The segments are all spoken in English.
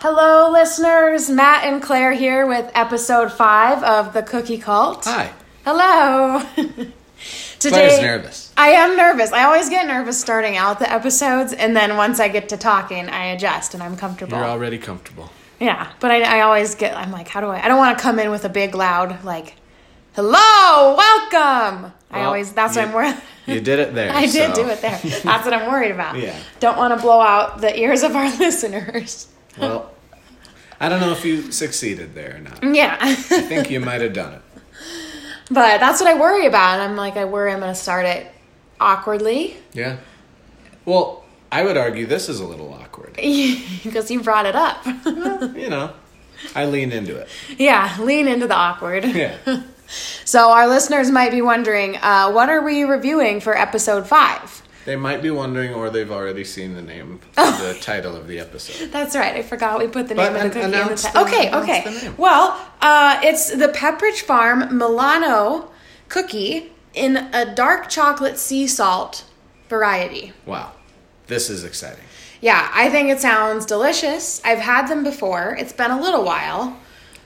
Hello, listeners. Matt and Claire here with episode five of the Cookie Cult. Hi. Hello. Today, Claire's nervous. I am nervous. I always get nervous starting out the episodes, and then once I get to talking, I adjust and I'm comfortable. You're already comfortable. yeah, but I, I always get. I'm like, how do I? I don't want to come in with a big, loud like, "Hello, welcome." I Well, always. That's you- what I'm worried. You did it there. I did so- do it there. That's what I'm worried about. Yeah. Don't want to blow out the ears of our listeners. Well, I don't know if you succeeded there or not. Yeah. I think you might have done it. But that's what I worry about. And I'm like, I worry I'm going to start it awkwardly Yeah. Well, I would argue this is a little awkward. because you brought it up. You know, I lean into it. yeah, lean into the awkward. Yeah. So our listeners might be wondering, uh, what are we reviewing for episode five? They might be wondering, or they've already seen the name, the title of the episode. That's right. I forgot we put the But name of the cookie in the title. Okay, okay. Well, uh, it's the Pepperidge Farm Milano cookie in a dark chocolate sea salt variety. Wow. This is exciting. Yeah, I think it sounds delicious. I've had them before. It's been a little while.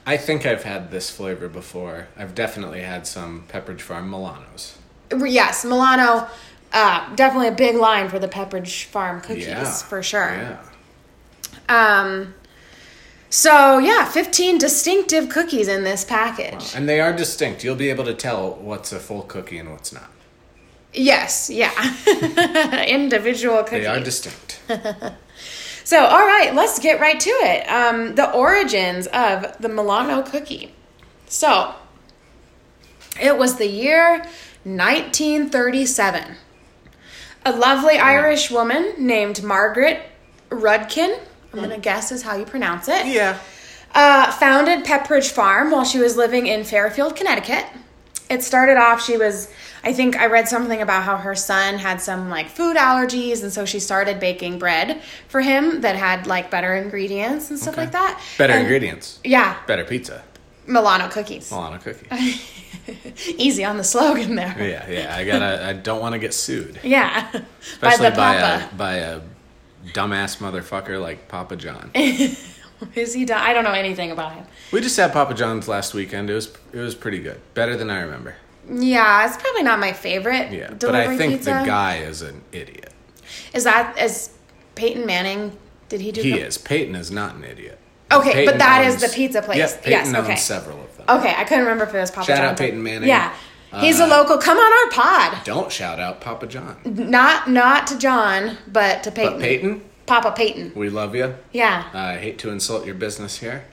I think I've had this flavor before. I've definitely had some Pepperidge Farm Milanos. Yes, Milano, uh, definitely a big line for the Pepperidge Farm cookies Yeah. for sure. Yeah. Um, so yeah, fifteen distinctive cookies in this package. And they are distinct. You'll be able to tell what's a full cookie and what's not. Yes, yeah, individual cookies. They are distinct. So, all right, let's get right to it. Um, the origins of the Milano cookie. So, it was the year 1937. A lovely Irish woman named Margaret Rudkin, I'm going to guess is how you pronounce it, Yeah. uh, founded Pepperidge Farm while she was living in Fairfield, Connecticut. It started off, she was, I think I read something about how her son had some like food allergies, and so she started baking bread for him that had like better ingredients and stuff Okay. like that. Better And- ingredients. Yeah, Better pizza. Milano cookies. Milano cookie. Easy on the slogan there. Yeah, yeah. I gotta. I don't want to get sued, Yeah. especially by the by, a by a dumbass motherfucker like Papa John. Is he done? I don't know anything about him. we just had Papa John's last weekend. It was it was pretty good. Better than I remember. Yeah, it's probably not my favorite. Yeah, but I think pizza. the guy is an idiot. is that is Peyton Manning. Did he do? He is. Peyton is not an idiot. Okay, Peyton but that is owns- the pizza place. Yep, Peyton Yes, owns okay. several of them. Okay, I couldn't remember if it was Papa Shout John. out Peyton Manning. Yeah, he's a Uh, local. Come on our pod. Don't shout out Papa John. Not not to John, but to Peyton. But Peyton, Papa Peyton. we love you. Yeah. I hate to insult your business here,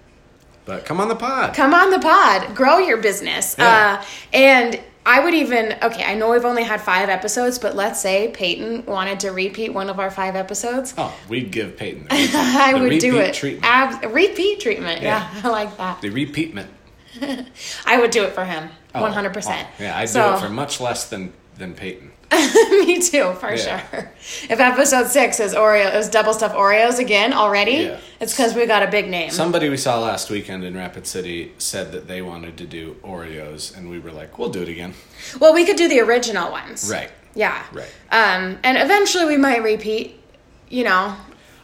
but come on the pod. Come on the pod. Grow your business. Yeah. Uh, and I would even okay. I know we've only had five episodes, but let's say Peyton wanted to repeat one of our five episodes. Oh, we'd give Peyton the I the would do repeat it. treatment. Ab- repeat treatment. Yeah. Yeah. I like that. the repeatment. I would do it for him. Oh, One hundred percent. oh, Yeah, I'd So- do it for much less than than Peyton. Me too, for Yeah. sure. If episode six is Oreo is double stuffed Oreos again already, Yeah. it's because we got a big name. Somebody we saw last weekend in Rapid City said that they wanted to do Oreos, and we were like, "We'll do it again." well, we could do the original ones. Right. Yeah. Right. Um, and eventually we might repeat. You know.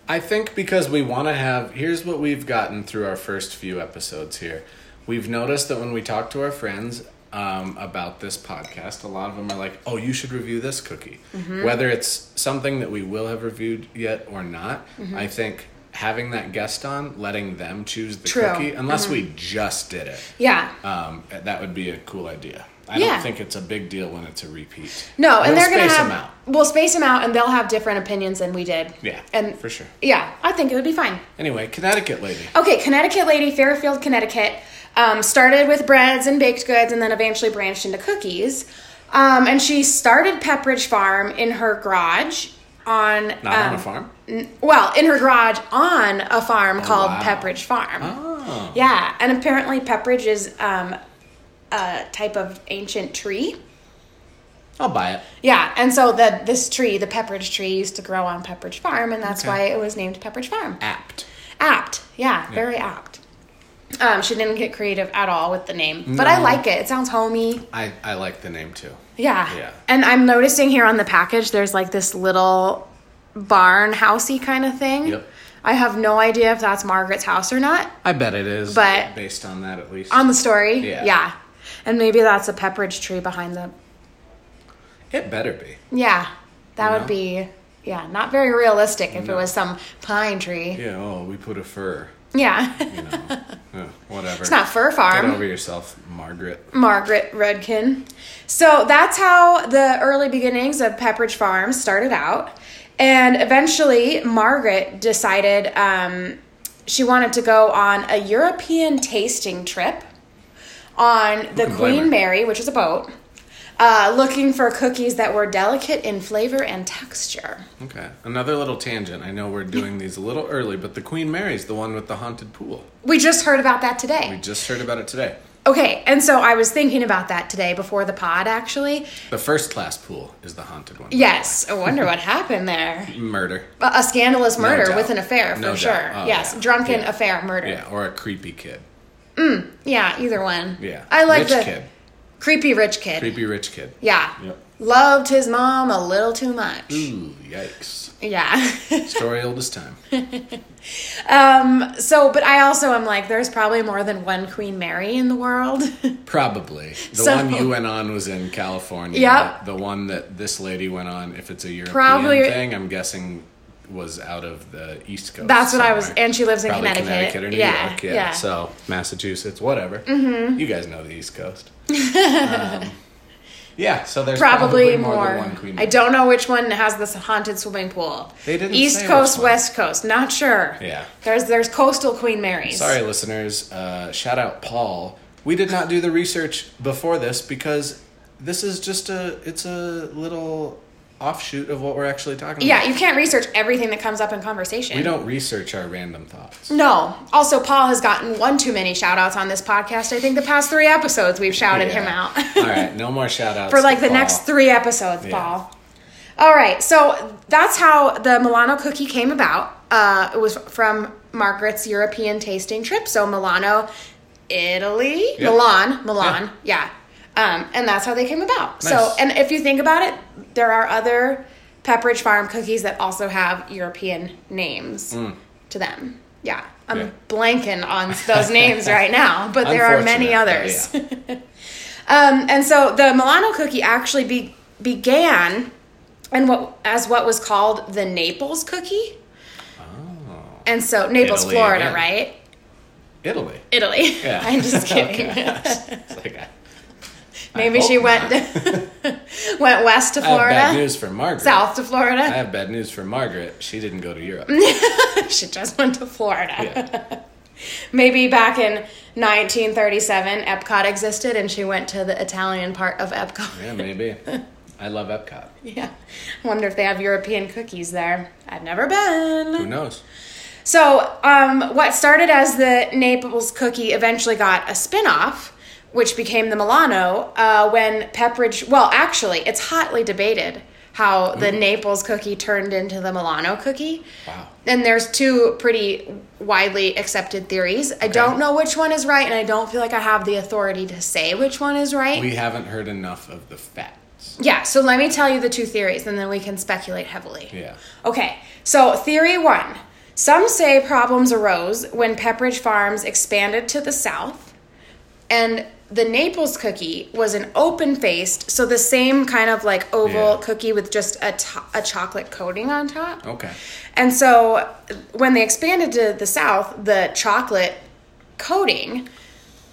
I think because we want to have. Here's what we've gotten through our first few episodes here. We've noticed that when we talk to our friends um, about this podcast, a lot of them are like, "Oh, you should review this cookie." Mm-hmm. Whether it's something that we will have reviewed yet or not, Mm-hmm. I think having that guest on, letting them choose the True. Mm-hmm. cookie, unless we just did it, Yeah. um, that would be a cool idea. I Yeah. don't think it's a big deal when it's a repeat. No, and We'll they're gonna have. them out. We'll space them out, and they'll have different opinions than we did. Yeah, And for sure. Yeah, I think it would be fine. Anyway, Connecticut lady. Okay, Connecticut lady, Fairfield, Connecticut, um, started with breads and baked goods, and then eventually branched into cookies. Um, and she started Pepperidge Farm in her garage on Not on um, a farm. Well, in her garage on a farm called Oh, wow. Pepperidge Farm. Oh. Yeah, and apparently Pepperidge is um, a type of ancient tree. I'll buy it. Yeah, and so the this tree, the Pepperidge tree, used to grow on Pepperidge Farm, and that's Okay. why it was named Pepperidge Farm. Apt. Apt, yeah, very apt. Um, she didn't get creative at all with the name, but I like it. It sounds homey. I, I like the name too. Yeah. Yeah. And I'm noticing here on the package, there's like this little barn housey kind of thing. Yep. I have no idea if that's Margaret's house or not I bet it is. But- based on that, at least. on the story. Yeah. Yeah. And maybe that's a pepperidge tree behind the. it better be. Yeah. That You would know? be, yeah, not very realistic if it was some pine tree. Yeah. Oh, we put a fir. Yeah. You know. Yeah, whatever. it's not Fir farm. Get over yourself, Margaret. Margaret Rudkin. So that's how the early beginnings of Pepperidge Farm started out. And eventually, Margaret decided um, she wanted to go on a European tasting trip on the? Queen Mary, which is a boat, uh, looking for cookies that were delicate in flavor and texture. Okay. Another little tangent. I know we're doing these a little early, but the Queen Mary's the one with the haunted pool. We just heard about that today. We just heard about it today. Okay, and so I was thinking about that today before the pod, actually. The first class pool is the haunted one. Yes, I wonder what happened there. Murder. A a scandalous murder doubt. with an affair, for No sure. Oh, yes, yeah. drunken Yeah. affair murder. Yeah, or a creepy kid. Yeah, either one. Yeah. I like rich the kid. Creepy rich kid. Creepy rich kid. Yeah. Yep. Loved his mom a little too much. Ooh, yikes. Yeah. Story old as time. um, so, but I also am like, there's probably more than one Queen Mary in the world. Probably. The So- one you went on was in California. Yep. The one that this lady went on, if it's a European Probably- thing, I'm guessing was out of the East Coast. That's what I was, and she lives in Probably Connecticut. or New yeah, York. Yeah. yeah. So Massachusetts, whatever. Mm-hmm. You guys know the East Coast. um, yeah. So there's probably, probably, more. more, than one Queen. I don't know which one has this haunted swimming pool. They didn't East Coast. West Coast, not sure. Yeah. There's there's coastal Queen Marys. Sorry, listeners. Uh, shout out Paul. We did not do the research before this because this is just a it's a little offshoot of what we're actually talking Yeah, about. you can't research everything that comes up in conversation. We don't research our random thoughts. No. Also, Paul has gotten one too many shout outs on this podcast. I think the past three episodes we've shouted him out. All right, no more shout outs. For like the Paul. next three episodes, Yeah. Paul. All right, so that's how the Milano cookie came about. Uh, it was from Margaret's European tasting trip. So Milano, Italy, Yep. Milan, Milan, yeah. Um, and that's how they came about. So, and if you think about it, there are other Pepperidge Farm cookies that also have European names to them. Yeah, I'm Mm. Yeah. blanking on those names right now, but there are many others. Um, and so the Milano cookie actually be, began and what as what was called the Naples cookie. And so Naples, Italy Florida, again. right? Italy. Italy. Yeah. I'm just kidding. Okay. It's like, I- I Maybe she went not. went west to I have bad Florida, news for Margaret. south to Florida. I have bad news for Margaret. She didn't go to Europe. she just went to Florida. Yeah. Maybe back in 1937, Epcot existed, and she went to the Italian part of Epcot. Yeah, maybe. I love Epcot. Yeah. I wonder if they have European cookies there. I've never been. Who knows? So, um, what started as the Naples cookie eventually got a spin off, which became the Milano uh, when Pepperidge. Well, actually, it's hotly debated how the Naples cookie turned into the Milano cookie. Wow. And there's two pretty widely accepted theories. I don't know which one is right, and I don't feel like I have the authority to say which one is right. We haven't heard enough of the facts. yeah, so let me tell you the two theories, and then we can speculate heavily. Yeah. Okay, so theory one. Some say problems arose when Pepperidge Farms expanded to the south, and the Naples cookie was an open faced, so the same kind of like oval Yeah. cookie with just a, to- a chocolate coating on top. Okay. And so when they expanded to the south, the chocolate coating,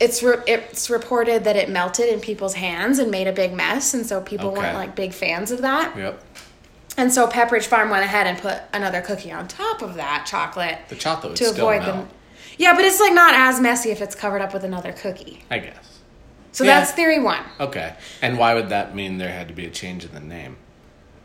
it's re- it's reported that it melted in people's hands and made a big mess, and so people Okay. weren't like big fans of that. Yep. And so Pepperidge Farm went ahead and put another cookie on top of that chocolate The chocolate to avoid them. Yeah, but it's like not as messy if it's covered up with another cookie. I guess. So Yeah. that's theory one. Okay. And why would that mean there had to be a change in the name?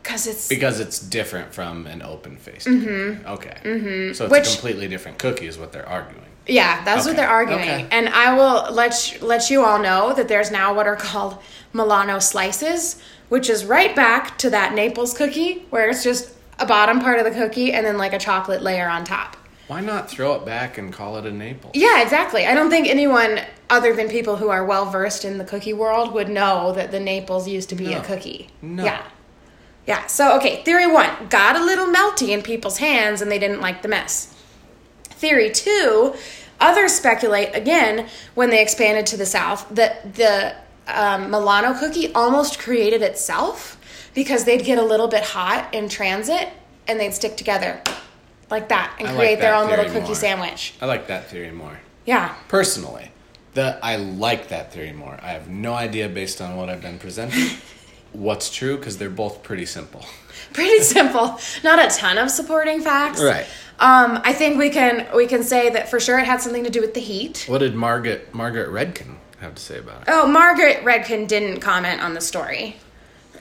Because it's Because it's different from an open faced mm-hmm. Okay. Mm-hmm. So it's Which- a completely different cookie is what they're arguing. Yeah, that's what they're arguing. okay. And I will let you, let you all know that there's now what are called Milano slices, which is right back to that Naples cookie where it's just a bottom part of the cookie and then like a chocolate layer on top. Why not throw it back and call it a Naples? Yeah, exactly. I don't think anyone other than people who are well versed in the cookie world would know that the Naples used to be a cookie. No. Yeah. Yeah. So, okay, theory one got a little melty in people's hands and they didn't like the mess. theory two, others speculate again when they expanded to the south that the um, Milano cookie almost created itself because they'd get a little bit hot in transit and they'd stick together like that and I like create their own little cookie more. sandwich. I like that theory more. Yeah. Personally, the I like that theory more. I have no idea based on what I've been presented what's true because they're both pretty simple. pretty simple not a ton of supporting facts Right. um, i think we can we can say that for sure it had something to do with the heat What did Margaret Margaret Redkin have to say about it? oh margaret redkin didn't comment on the story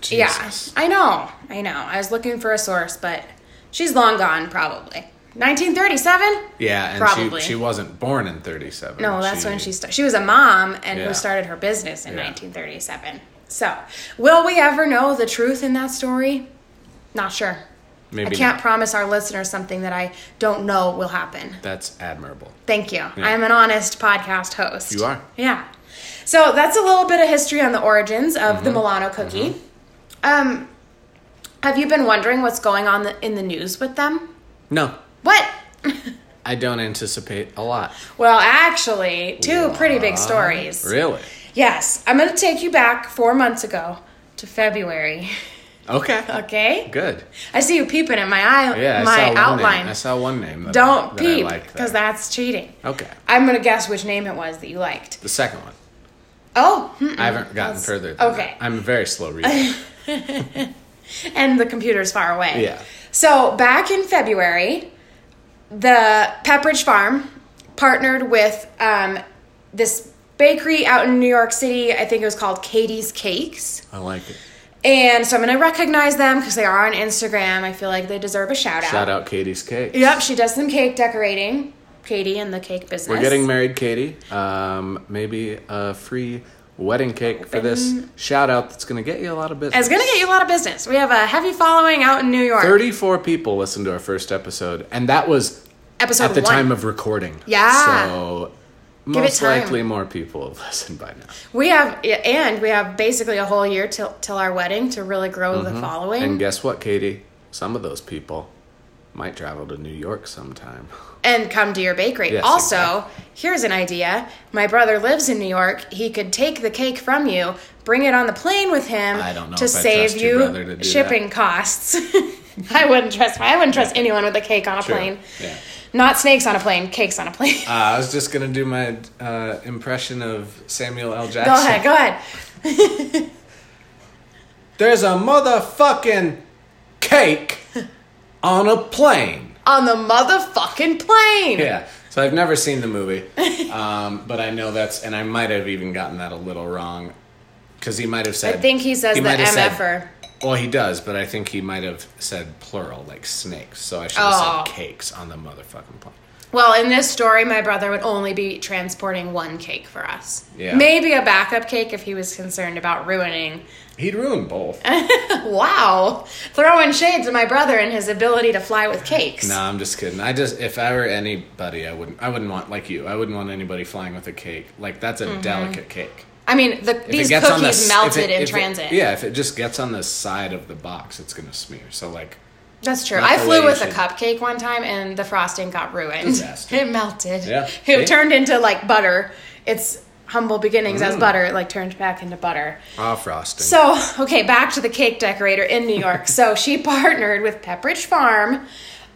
Jesus. yeah i know i know i was looking for a source but she's long gone probably 1937 Yeah, and Probably. she she wasn't born in 37. no that's when she started she was a mom and Yeah. who started her business in Yeah. 1937 so will we ever know the truth in that story not sure Maybe I can't not. promise our listeners something that I don't know will happen. That's admirable. Thank you. I'm an honest podcast host. You are. Yeah. So that's a little bit of history on the origins of Mm-hmm. the Milano cookie. Um, have you been wondering what's going on in the news with them? No, What? I don't anticipate a lot. Well, actually, two pretty big stories. Really? Yes. I'm going to take you back four months ago to February. Okay. Okay? Good. I see you peeping at my eye, Yeah, my one outline. I saw one name. That Don't I, peep, because that's cheating. Okay. I'm going to guess which name it was that you liked. The second one. Oh, hmm. I haven't gotten That's- further. Than okay. that. I'm a very slow reader. and the computer's far away. Yeah. So back in February, the Pepperidge Farm partnered with um, this bakery out in New York City. I think it was called Katie's Cakes. I like it. And so I'm going to recognize them because they are on Instagram. I feel like they deserve a shout out. Shout out Katie's Cake. Yep, she does some cake decorating. Katie and the cake business. We're getting married, Katie. Um, maybe a free wedding cake for this shout out that's going to get you a lot of business. It's going to get you a lot of business. We have a heavy following out in New York. 34 people listened to our first episode, and that was Episode at the one. time of recording. Yeah. So most likely more people have listened by now. We have, and we have basically a whole year till till our wedding to really grow the following. Mm-hmm. And guess what, Katie? Some of those people might travel to New York sometime. and come to your bakery. Yes, also, exactly. here's an idea. My brother lives in New York. He could take the cake from you, bring it on the plane with him I don't know to save you brother to do shipping costs. I wouldn't trust I wouldn't trust anyone with a cake on a True. plane. Yeah. Not snakes on a plane, cakes on a plane. Uh, I was just gonna do my uh, impression of Samuel L. Jackson. go ahead, go ahead. There's a motherfucking cake on a plane. On the motherfucking plane. Yeah. So I've never seen the movie, um, but I know that's, and I might have even gotten that a little wrong, because he might have said. I think he says the have said- MFer. well, he does, but I think he might have said plural, like snakes. So I should have Oh. said cakes on the motherfucking plane. Well, in this story, my brother would only be transporting one cake for us. Yeah. Maybe a backup cake if he was concerned about ruining. He'd ruin both. Wow. Throwing shades at my brother and his ability to fly with cakes. No, I'm just kidding. I just if I were anybody, I wouldn't. I wouldn't want like you. I wouldn't want anybody flying with a cake. Like that's a Mm-hmm. delicate cake. I mean, the, these on the cookies melted it- in if it- transit. yeah, if it just gets on the side of the box, it's gonna smear. So like, That's true. Not I flew with you a cupcake one time and the frosting got ruined. Disaster. It melted. Yeah. It turned into like butter. It's humble beginnings Mm. as butter, like turned back into butter. ah, frosting. So, okay, back to the cake decorator in New York. so she partnered with Pepperidge Farm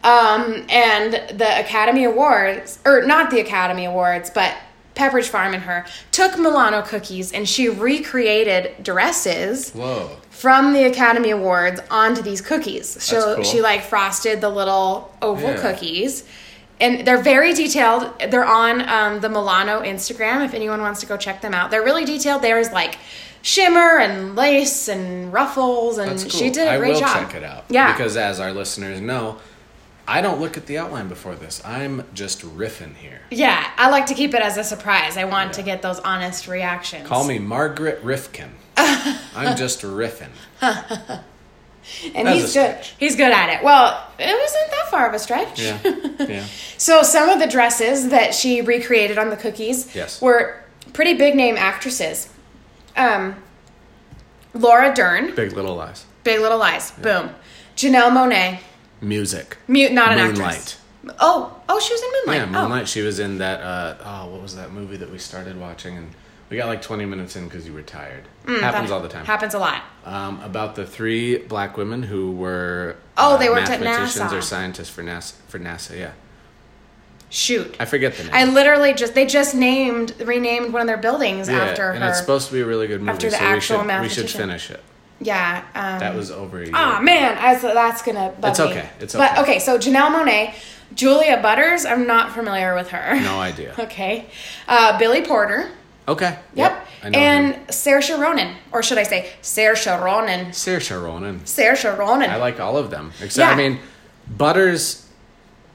um, and the Academy Awards, or not the Academy Awards, but Pepperidge Farm and her took Milano cookies and she recreated dresses Whoa. from the Academy Awards onto these cookies. So cool. she like frosted the little oval Yeah. cookies. And they're very detailed. They're on um, the Milano Instagram if anyone wants to go check them out. They're really detailed. There's like shimmer and lace and ruffles, and cool. she did a I great job. I will check it out. Yeah. Because as our listeners know, I don't look at the outline before this. I'm just riffing here. yeah, I like to keep it as a surprise. I want to get those honest reactions. Call me Margaret Rifkin. I'm just riffing. and he's good. He's good at it. Well, it wasn't that far of a stretch. Yeah. Yeah. So some of the dresses that she recreated on the cookies Yes. were pretty big name actresses. Um, Laura Dern, Big Little Lies. Big Little Lies, boom. Janelle Monáe, Music. mute, not an Moonlight. actress. Oh, oh, she was in Moonlight. Yeah, Moonlight. Moonlight. She was in that. Uh, oh, what was that movie that we started watching and we got like twenty minutes in because you were tired. Oh, Happens all the time. Happens a lot. um, about the three black women who were Oh, uh, they worked at mathematicians NASA. or scientists for NASA. For NASA, yeah. Shoot. I forget the name. I literally just they just named renamed one of their buildings yeah, after and her. it's supposed to be a really good movie. after the so actual we should, we should finish it. yeah. Um, That was over a year. Ah man, I, so that's gonna. Bug It's me. okay, it's But okay. okay, so Janelle Monáe, Julia Butters. I'm not familiar with her. No idea. Okay, uh, Billy Porter. Okay. Yep. Know and him. Saoirse Ronan, or should I say Saoirse Ronan? Saoirse Ronan. Saoirse Ronan. I like all of them. Except, I mean, Butters.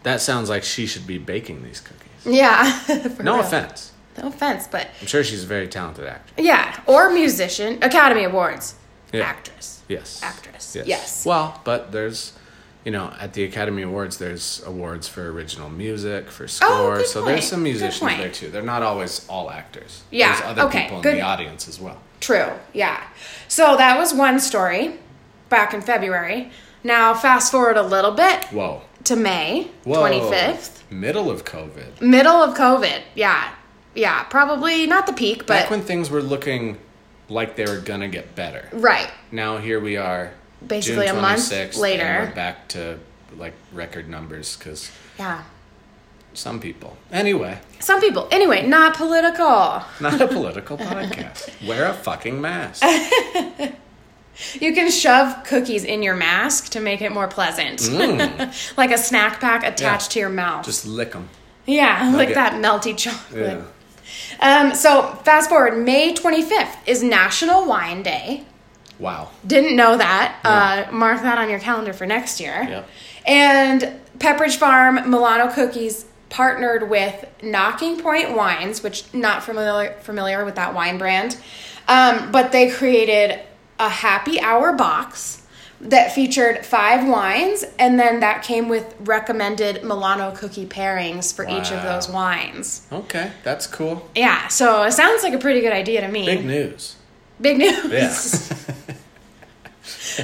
That sounds like she should be baking these cookies. yeah. No real. offense. No offense, but I'm sure she's a very talented actor. yeah, or musician, Academy Awards, Yeah. actress. Yes. Actress. Yes. Yes. Well, but there's, you know, at the Academy Awards, there's awards for original music, for oh, score. Oh, good so there's some musicians there too. They're not always all actors. Yeah, There's other okay, people in good. the audience as well. True. Yeah. So that was one story back in February. Now fast forward a little bit Whoa. to May Whoa. 25th, Middle of COVID. middle of COVID. Yeah. Yeah, probably not the peak, but Back when things were looking like they were gonna get better. right. Now here we are. Basically a month 26th, later. We're back to like record numbers because Yeah. some people. Anyway, Some people. Anyway, not political. not a political podcast. Wear a fucking mask. You can shove cookies in your mask to make it more pleasant. like a snack pack attached Mm. Yeah. to your mouth. Just lick them. yeah, like that melty chocolate. Yeah. Um, so fast forward, May 25th is National Wine Day. Wow. Didn't know that. Uh, mark that on your calendar for next year. Yep. And Pepperidge Farm Milano Cookies partnered with Knocking Point Wines, which not familiar familiar with that wine brand, um, but they created a happy hour box that featured five wines, and then that came with recommended Milano cookie pairings for each of those wines. Okay, that's cool. Yeah, so it sounds like a pretty good idea to me. Big news. Big news. Yeah.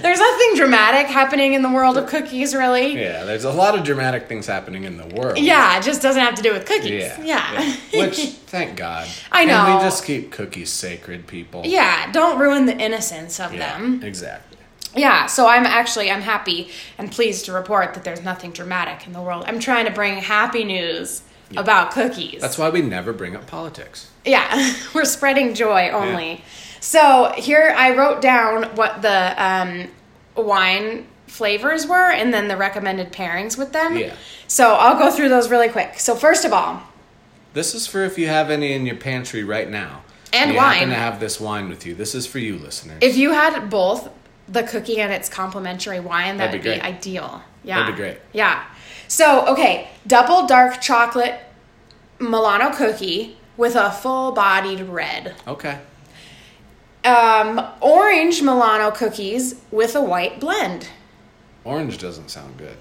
There's nothing dramatic happening in the world of cookies, really. yeah, there's a lot of dramatic things happening in the world. Yeah, it just doesn't have to do with cookies. Yeah. Yeah. Which, thank God. I And know. we just keep cookies sacred, people. yeah, don't ruin the innocence of Yeah, them. exactly. Yeah, so I'm actually I'm happy and pleased to report that there's nothing dramatic in the world. I'm trying to bring happy news about cookies. That's why we never bring up politics. Yeah, we're spreading joy only. So here I wrote down what the um, wine flavors were and then the recommended pairings with them. Yeah. So I'll go through those really quick. So first of all, This is for if you have any in your pantry right now. And you wine. happen to have this wine with you. This is for you, listeners. if you had both the cookie and its complementary wine, that That'd be be, great. ideal. Yeah. That'd be great. Yeah. So, okay, double dark chocolate Milano cookie with a full bodied red. okay. Um, orange Milano cookies with a white blend. Orange doesn't sound good.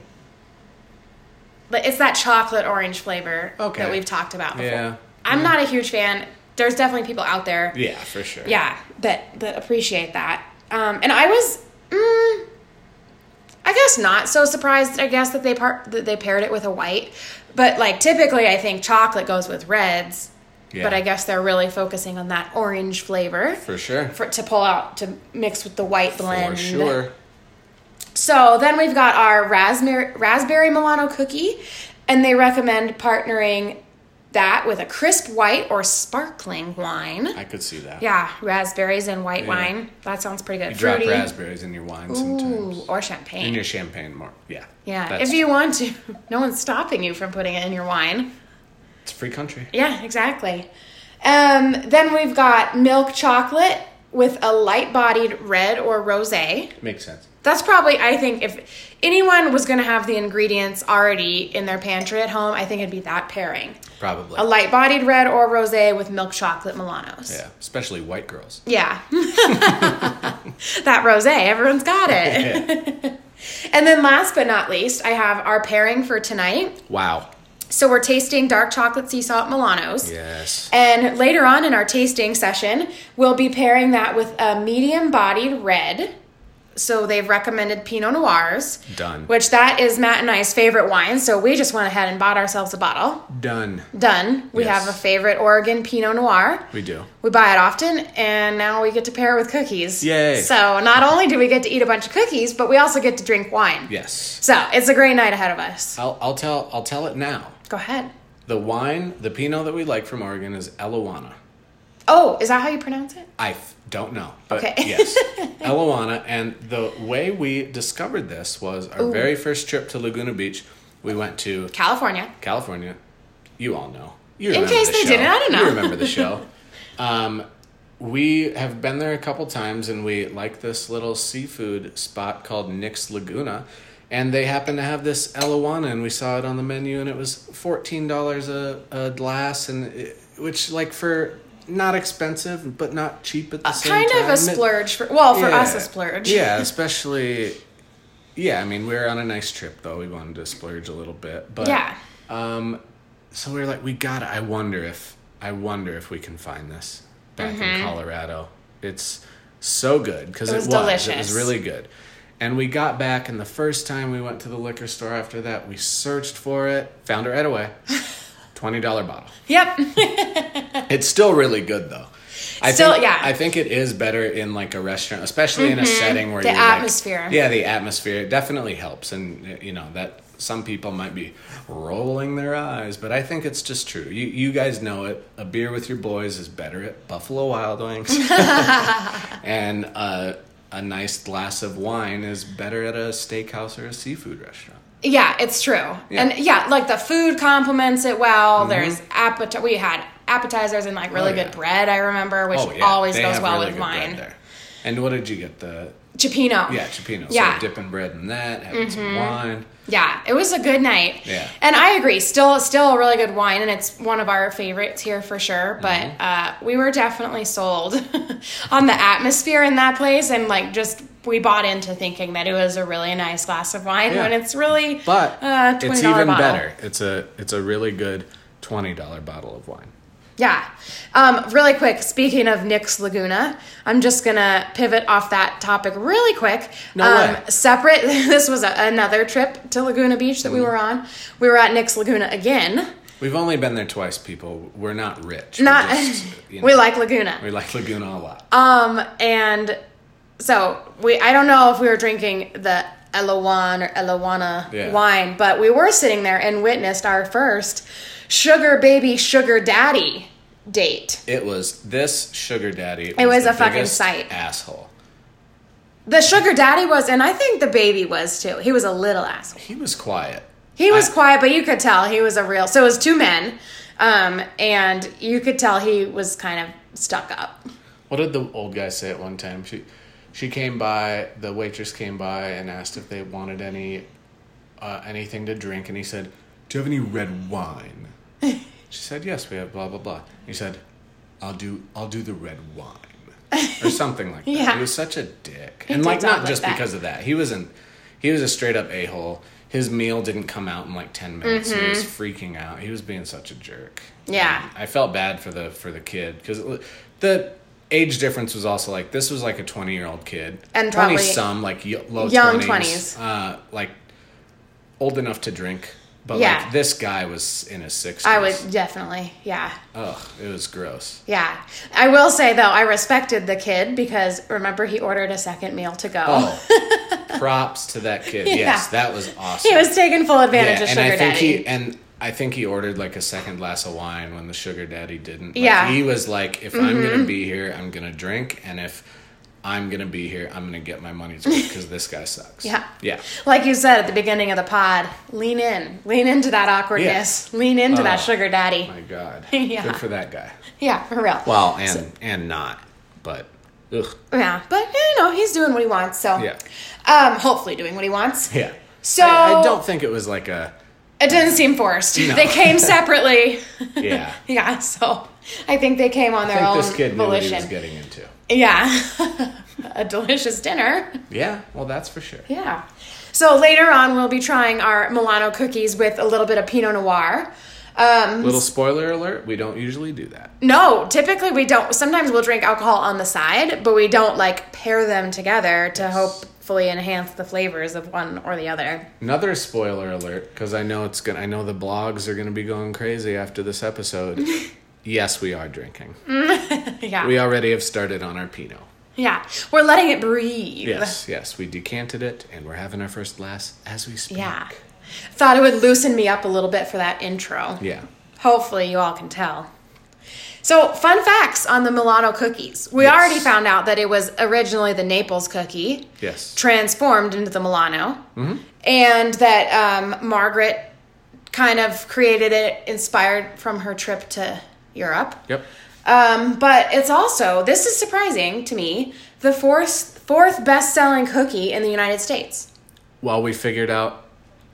But it's that chocolate orange flavor Okay. that we've talked about before. Yeah. I'm not a huge fan. There's definitely people out there, Yeah, for sure. yeah, that that appreciate that. Um, and I was, mm, I guess not so surprised. I guess that they part that they paired it with a white, but like typically, I think chocolate goes with reds. Yeah. But I guess they're really focusing on that orange flavor For sure. for to pull out to mix with the white blend. For sure. So then we've got our raspberry raspberry Milano cookie, and they recommend partnering that with a crisp white or sparkling wine. I could see that. Yeah, raspberries and white Yeah. wine. That sounds pretty good. You drop Fruity. raspberries in your wine sometimes. Ooh, or champagne. In your champagne more. Yeah. yeah, if you want to. No one's stopping you from putting it in your wine. It's free country. Yeah, exactly. Um, then we've got milk chocolate with a light-bodied red or rosé. Makes sense. That's probably, I think, if anyone was going to have the ingredients already in their pantry at home, I think it'd be that pairing. Probably. A light bodied red or rose with milk chocolate Milanos. yeah. Especially white girls. Yeah. that rose, everyone's got it. Yeah. And then last but not least, I have our pairing for tonight. wow. So we're tasting dark chocolate sea salt Milanos. Yes. And later on in our tasting session, we'll be pairing that with a medium bodied red so they've recommended Pinot Noirs. Done. Which that is Matt and I's favorite wine. So we just went ahead and bought ourselves a bottle. Done. Done. We Yes. have a favorite Oregon Pinot Noir. We do. We buy it often, and now we get to pair it with cookies. Yay. So not only do we get to eat a bunch of cookies, but we also get to drink wine. Yes. So it's a great night ahead of us. I'll, I'll tell I'll tell it now. Go ahead. The wine, the Pinot that we like from Oregon is Elawana. Oh, is that how you pronounce it? I f- don't know, but Okay. yes, Elawana. And the way we discovered this was our very first trip to Laguna Beach. We went to California. California. You all know. You In remember case the they show. didn't, I don't know. You remember the show. um, we have been there a couple times, and we like this little seafood spot called Nick's Laguna. And they happen to have this Elawana, and we saw it on the menu, and it was fourteen dollars a glass, and it, which like for not expensive, but not cheap at the same Kind time. Kind of a splurge for well for yeah. us a splurge. Yeah, especially. Yeah, I mean, we were on a nice trip though. We wanted to splurge a little bit, but Yeah. Um, so we were like, we gotta. I wonder if I wonder if we can find this back in Colorado. It's so good because Mm-hmm. It it, was was. It was really good. And we got back, and the first time we went to the liquor store after that, we searched for it, found it right away. Twenty dollar bottle. Yep. It's still really good though. I Still- think, yeah. I think it is better in like a restaurant, especially in a setting where The you're like- atmosphere. yeah, the atmosphere it definitely helps, and you know that some people might be rolling their eyes, but I think it's just true. You you guys know it. A beer with your boys is better at Buffalo Wild Wings, and uh, a nice glass of wine is better at a steakhouse or a seafood restaurant. yeah, it's true. Yeah. Mm-hmm. And yeah, like the food complements it well. There's appet we had appetizers and like really Oh, good bread, I remember, which Oh yeah, always they goes well really with wine. And what did you get? The Cioppino. yeah, cioppino. Yeah. Mm-hmm. So dipping bread in that, having some wine. Yeah, it was a good night. Yeah. and I agree. Still, still a really good wine, and it's one of our favorites here for sure. But Mm-hmm. uh, we were definitely sold on the atmosphere in that place, and like just we bought into thinking that it was a really nice glass of wine Yeah. when it's really But uh, $20 it's even bottle. better. It's a it's a really good twenty dollar bottle of wine. Yeah. Um, really quick, speaking of Nick's Laguna, I'm just going to pivot off that topic really quick. No um, way. Separate, this was a, another trip to Laguna Beach that we Mm. were on. We were at Nick's Laguna again. We've only been there twice, people. We're not rich. Not, just, you know, we like Laguna. we like Laguna a lot. Um, and so we, I don't know if we were drinking the Elawan or Elawana Yeah. wine, but we were sitting there and witnessed our first sugar baby, sugar daddy date. it was this sugar daddy. It was the a fucking sight. Asshole. The sugar daddy was, and I think the baby was too. He was a little asshole. He was quiet. He was I- quiet, but you could tell he was a real. So it was two men, um, and you could tell he was kind of stuck up. What did the old guy say at one time? She she came by. The waitress came by and asked if they wanted any uh, anything to drink, and he said, "Do you have any red wine?" She said, "Yes, we have." Blah blah blah. He said, "I'll do I'll do the red wine." Or something like that. Yeah. He was such a dick. He and like not like just that. because of that. He wasn't he was a straight up a hole. His meal didn't come out in like ten minutes. He was freaking out. He was being such a jerk. Mm-hmm. Yeah. And I felt bad for the for the kid because the age difference was also like this was like a twenty year old kid And 20 some like y- low young 20s, uh, like old enough to drink. But Yeah. like this guy was in his sixties. I was definitely, yeah, Ugh, it was gross. yeah. I will say though, I respected the kid because remember he ordered a second meal to go. Oh, props to that kid. Yeah. Yes, that was awesome. he was taking full advantage of sugar and I think daddy. he and I think he ordered like a second glass of wine when the sugar daddy didn't. Like, Yeah. Mm-hmm. he was like, if I'm gonna be here, I'm gonna drink, and if I'm gonna be here, I'm gonna get my money's worth because this guy sucks. Yeah. yeah. like you said at the beginning of the pod, lean in, lean into that awkwardness, lean into that Oh. sugar daddy. My God, Yeah. good for that guy. Yeah, for real. Well, and and not, but ugh, Yeah, but you know he's doing what he wants, so yeah, um, hopefully doing what he wants. yeah. So I, I don't think it was like a It didn't seem forced. No. They came separately. yeah. yeah, so I think they came on I their think own this kid knew what he volition. was getting into. Yeah, a delicious dinner. Yeah, well, that's for sure. Yeah. So later on, we'll be trying our Milano cookies with a little bit of Pinot Noir. Um, Little spoiler alert: we don't usually do that. no, typically we don't. Sometimes we'll drink alcohol on the side, but we don't like pair them together to hopefully enhance the flavors of one or the other. Another spoiler alert, because I know it's gonna. I know the blogs are gonna be going crazy after this episode. yes, we are drinking. yeah. We already have started on our Pinot. yeah. We're letting it breathe. Yes, yes, we decanted it, and we're having our first glass as we speak. Yeah. Thought it would loosen me up a little bit for that intro. Yeah. Hopefully, you all can tell. So, fun facts on the Milano cookies. We Yes. already found out that it was originally the Naples cookie, Yes. transformed into the Milano, Mm-hmm. and that um, Margaret kind of created it inspired from her trip to Europe. Yep. Um, but it's also, this is surprising to me, the fourth, fourth best selling cookie in the United States. Well, we figured out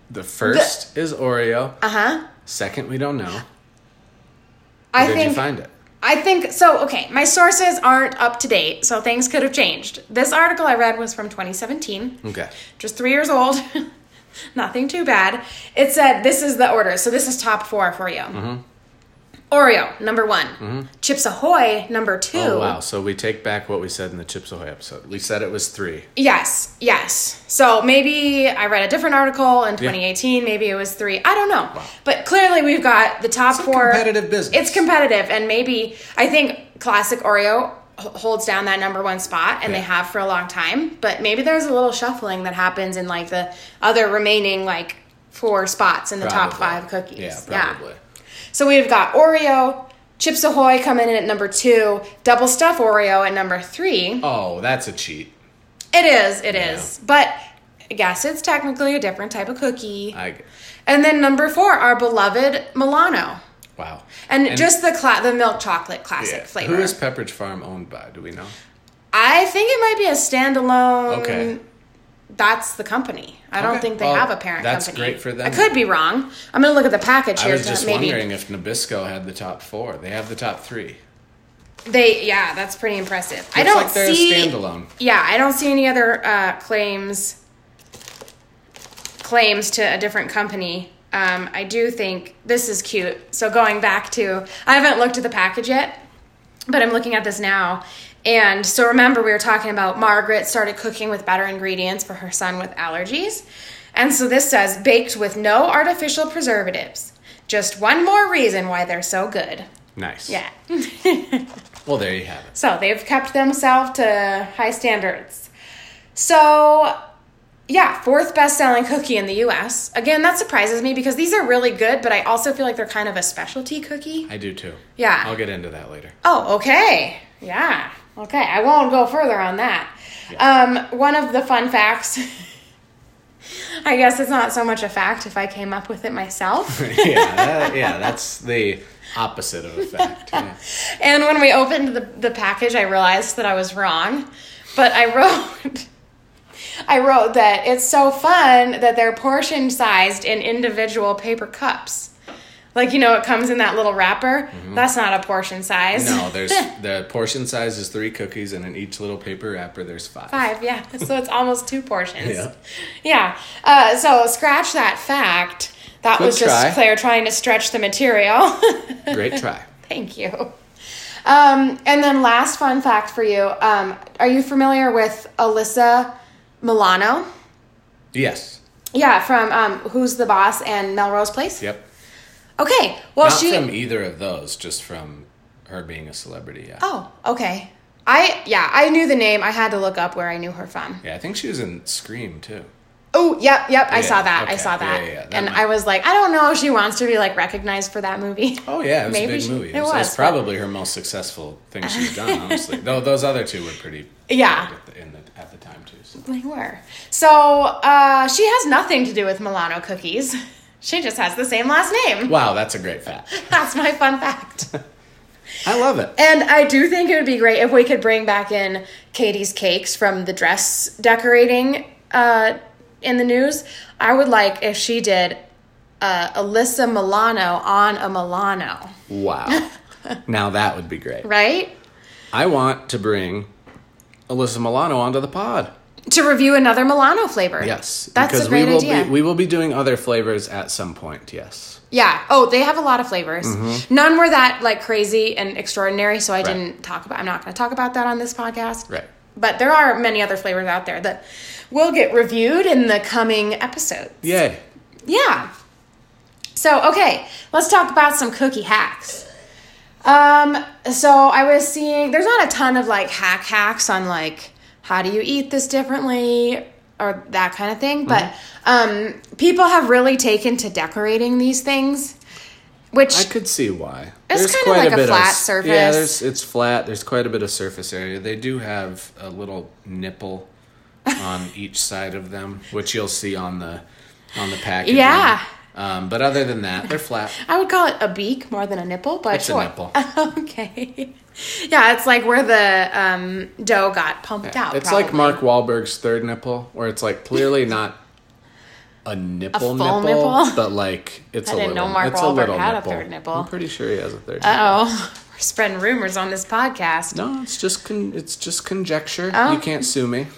the first is Oreo. Uh huh. Second, we don't know. I Where did think you find it? I think so. Okay, my sources aren't up to date, so things could have changed. This article I read was from 2017, Okay. just three years old. Nothing too bad. It said this is the order, so this is top four for you. Mm-hmm. Oreo number one, Chips Ahoy number two. Oh wow! So we take back what we said in the Chips Ahoy episode. We said it was three. Yes, yes. So maybe I read a different article in 2018. Maybe it was three. I don't know. But clearly, we've got the top It's a four. competitive business. It's competitive, and maybe I think classic Oreo holds down that number one spot, and they have for a long time. But maybe there's a little shuffling that happens in like the other remaining like four spots in the top five cookies. Yeah, probably. So we've got Oreo. Chips Ahoy coming in at number two, double stuff Oreo at number three. Oh, that's a cheat. It is, it Yeah. is. But I guess it's technically a different type of cookie. I and then number four, our beloved Milano. wow. And, just the cla- the milk chocolate classic Yeah. flavor. Who is Pepperidge Farm owned by? Do we know? I think it might be a standalone. Okay. That's the company. I don't think they Well, have a parent that's company. That's great for them. I could be wrong. I'm gonna look at the package I here. was just maybe wondering if Nabisco had the top four. They have the top three. they. Yeah, that's pretty impressive. I don't like they're a see. standalone. Yeah, I don't see any other uh, claims claims to a different company. Um, I do think this is cute. So going back to, I haven't looked at the package yet, but I'm looking at this now. And so remember, we were talking about Margaret started cooking with better ingredients for her son with allergies. And so this says baked with no artificial preservatives. Just one more reason why they're so good. Nice. Yeah. Well, there you have it. So they've kept themselves to high standards. So, yeah, fourth best selling cookie in the US. Again, that surprises me because these are really good, but I also feel like they're kind of a specialty cookie. I do too. Yeah. I'll get into that later. Oh, okay. Yeah. Okay. I won't go further on that. Um, one of the fun facts. I guess it's not so much a fact if I came up with it myself. yeah, that, yeah, that's the opposite of a fact. Yeah. And when we opened the, the package, I realized that I was wrong. But I wrote, I wrote that it's so fun that they're portion sized in individual paper cups. Like you know, it comes in that little wrapper. That's not a portion size. Mm-hmm. No, there's the portion size is three cookies, and in each little paper wrapper, there's five. five. Yeah, so it's almost two portions. Yeah. Yeah. Uh, so scratch that fact. That Good was just try. Claire trying to stretch the material. Great try. Thank you. Um, and then last fun fact for you: um, Are you familiar with Alyssa Milano? Yes. Yeah, from um, Who's the Boss and Melrose Place. Yep. Okay. Well, Not she. from either of those, just from her being a celebrity. Yeah. oh, okay. I yeah, I knew the name. I had to look up where I knew her from. Yeah, I think she was in Scream too. Oh, yep, yep. I Yeah, saw that. I saw that. Yeah, yeah, yeah. That and might- I was like, I don't know if she wants to be like recognized for that movie. Oh yeah, it was Maybe a big she- movie. it It was, was, probably her most successful thing she's done. Honestly, though those other two were pretty. Yeah. At the, in the, at the time too. So. They were. So uh, she has nothing to do with Milano cookies. She just has the same last name. Wow, that's a great fact. That's my fun fact. I love it. And I do think it would be great if we could bring back in Katie's cakes from the dress decorating uh, in the news. I would like if she did uh, Alyssa Milano on a Milano, Wow. now that would be great. right? I want to bring Alyssa Milano onto the pod. To review another Milano flavor. Yes, That's because a great we will idea. be we will be doing other flavors at some point. Yes. Yeah. Oh, they have a lot of flavors. None were that like crazy and extraordinary, so I Mm-hmm. Right. didn't talk about. I'm not going to talk about that on this podcast. Right. But there are many other flavors out there that will get reviewed in the coming episodes. Yay. Yeah. So, okay, let's talk about some cookie hacks. Um, so I was seeing there's not a ton of like hack hacks on like how do you eat this differently or that kind of thing, but um people have really taken to decorating these things which I could see why. It's kinda like a bit flat of, surface. Yeah, there's it's flat. There's quite a bit of surface area. They do have a little nipple on each side of them, which you'll see on the on the package. Yeah. Um, but other than that, they're flat. I would call it a beak more than a nipple, but It's a sure. nipple. okay. Yeah, it's like where the um, dough got pumped out. It's like. Mark Wahlberg's third nipple, where it's like clearly not a nipple full nipple, nipple? but like it's I a didn't little. know Mark it's a Wahlberg little had a nipple. third nipple. I'm pretty sure he has a third. Uh oh. We're spreading rumors on this podcast. No, it's just con- it's just conjecture. Oh. You can't sue me.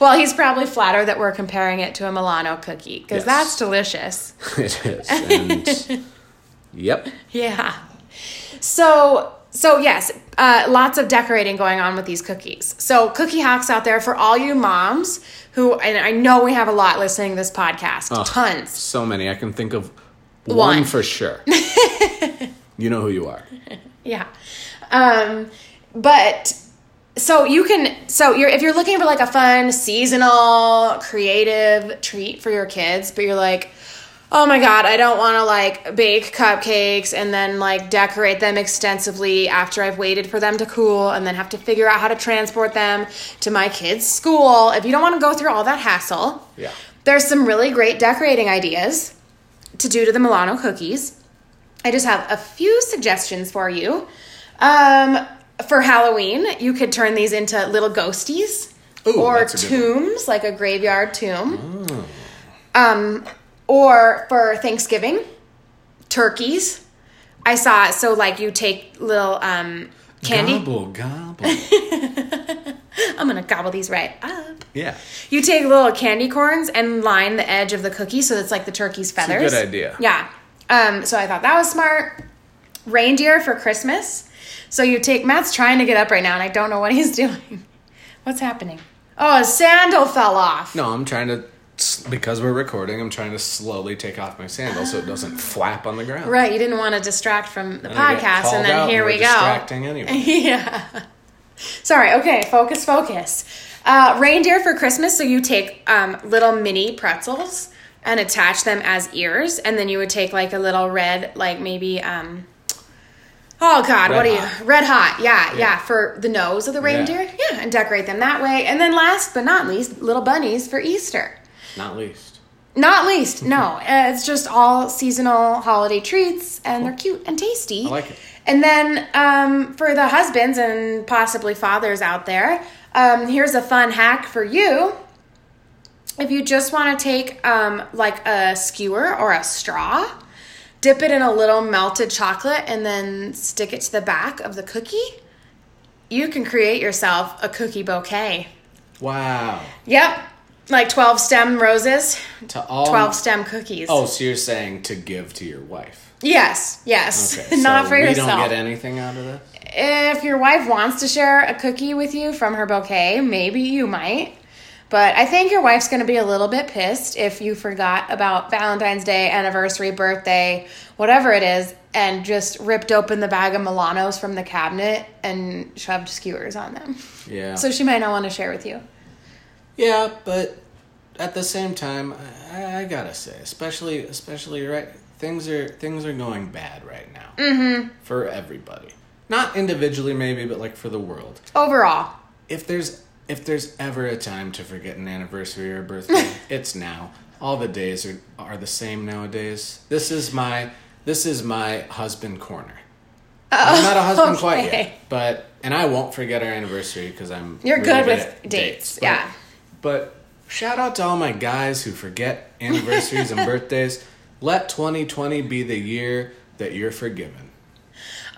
Well, he's probably flattered that we're comparing it to a Milano cookie because Yes. that's delicious. it is. And yep. Yeah. So, so yes, uh, lots of decorating going on with these cookies. So, cookie hacks out there for all you moms who, and I know we have a lot listening to this podcast, Oh. tons. So many. I can think of one, One. for sure. you know who you are. Yeah. Um, but so you can so you're if you're looking for like a fun seasonal creative treat for your kids, but you're like, oh my god, I don't want to like bake cupcakes and then like decorate them extensively after I've waited for them to cool and then have to figure out how to transport them to my kids' school. If you don't want to go through all that hassle, Yeah. there's some really great decorating ideas to do to the Milano cookies. I just have a few suggestions for you. Um, for Halloween, you could turn these into little ghosties Ooh, or that's a good one. tombs, like a graveyard tomb. Um, or for Thanksgiving, turkeys. I saw it. So, like, you take little um, candy. Gobble, gobble. I'm gonna gobble these right up. yeah. You take little candy corns and line the edge of the cookie so it's like the turkey's a feathers. good idea. Yeah. Um, so I thought that was smart. Reindeer for Christmas. So you take Matt's trying to get up right now and I don't know what he's doing. What's happening? Oh, his sandal fell off. No, I'm trying to because we're recording. I'm trying to slowly take off my sandal so it doesn't flap on the ground. Right, you didn't want to distract from the And podcast, and then here we go. Distracting anyway. yeah. Sorry. Okay. Focus. Focus. Uh, reindeer for Christmas. So you take um, little mini pretzels and attach them as ears, and then you would take like a little red, like maybe. Um, oh God, Red what are hot. you? Red hot. Yeah, yeah, Yeah. for the nose of the reindeer. Yeah. and decorate them that way. And then last but not least, little bunnies for Easter. Not least. Not least, no. Uh, it's just all seasonal holiday treats, and they're cute and tasty. I like it. And then um, for the husbands and possibly fathers out there, um, here's a fun hack for you. If you just want to take um, like a skewer or a straw, dip it in a little melted chocolate, and then stick it to the back of the cookie, you can create yourself a cookie bouquet. Wow. Yep, like 12 stem roses, To all 12 stem cookies. Oh, so you're saying to give to your wife? Yes, yes. Okay. Not so for we yourself. don't get anything out of this. if your wife wants to share a cookie with you from her bouquet, maybe you might. But I think your wife's going to be a little bit pissed if you forgot about Valentine's Day, anniversary, birthday, whatever it is, and just ripped open the bag of Milanos from the cabinet and shoved skewers on them. Yeah. So she might not want to share with you. Yeah, but at the same time, I, I gotta say, especially especially right, things are things are going bad right now mm-hmm. for everybody. Not individually, maybe, but like for the world. Overall, if there's if there's ever a time to forget an anniversary or a birthday, it's now. All the days are are the same nowadays. This is my this is my husband corner. I'm not a husband quite yet, but and I won't forget our anniversary because I'm You're really good with at dates, But- yeah. But shout out to all my guys who forget anniversaries and birthdays. Let 2020 be the year that you're forgiven.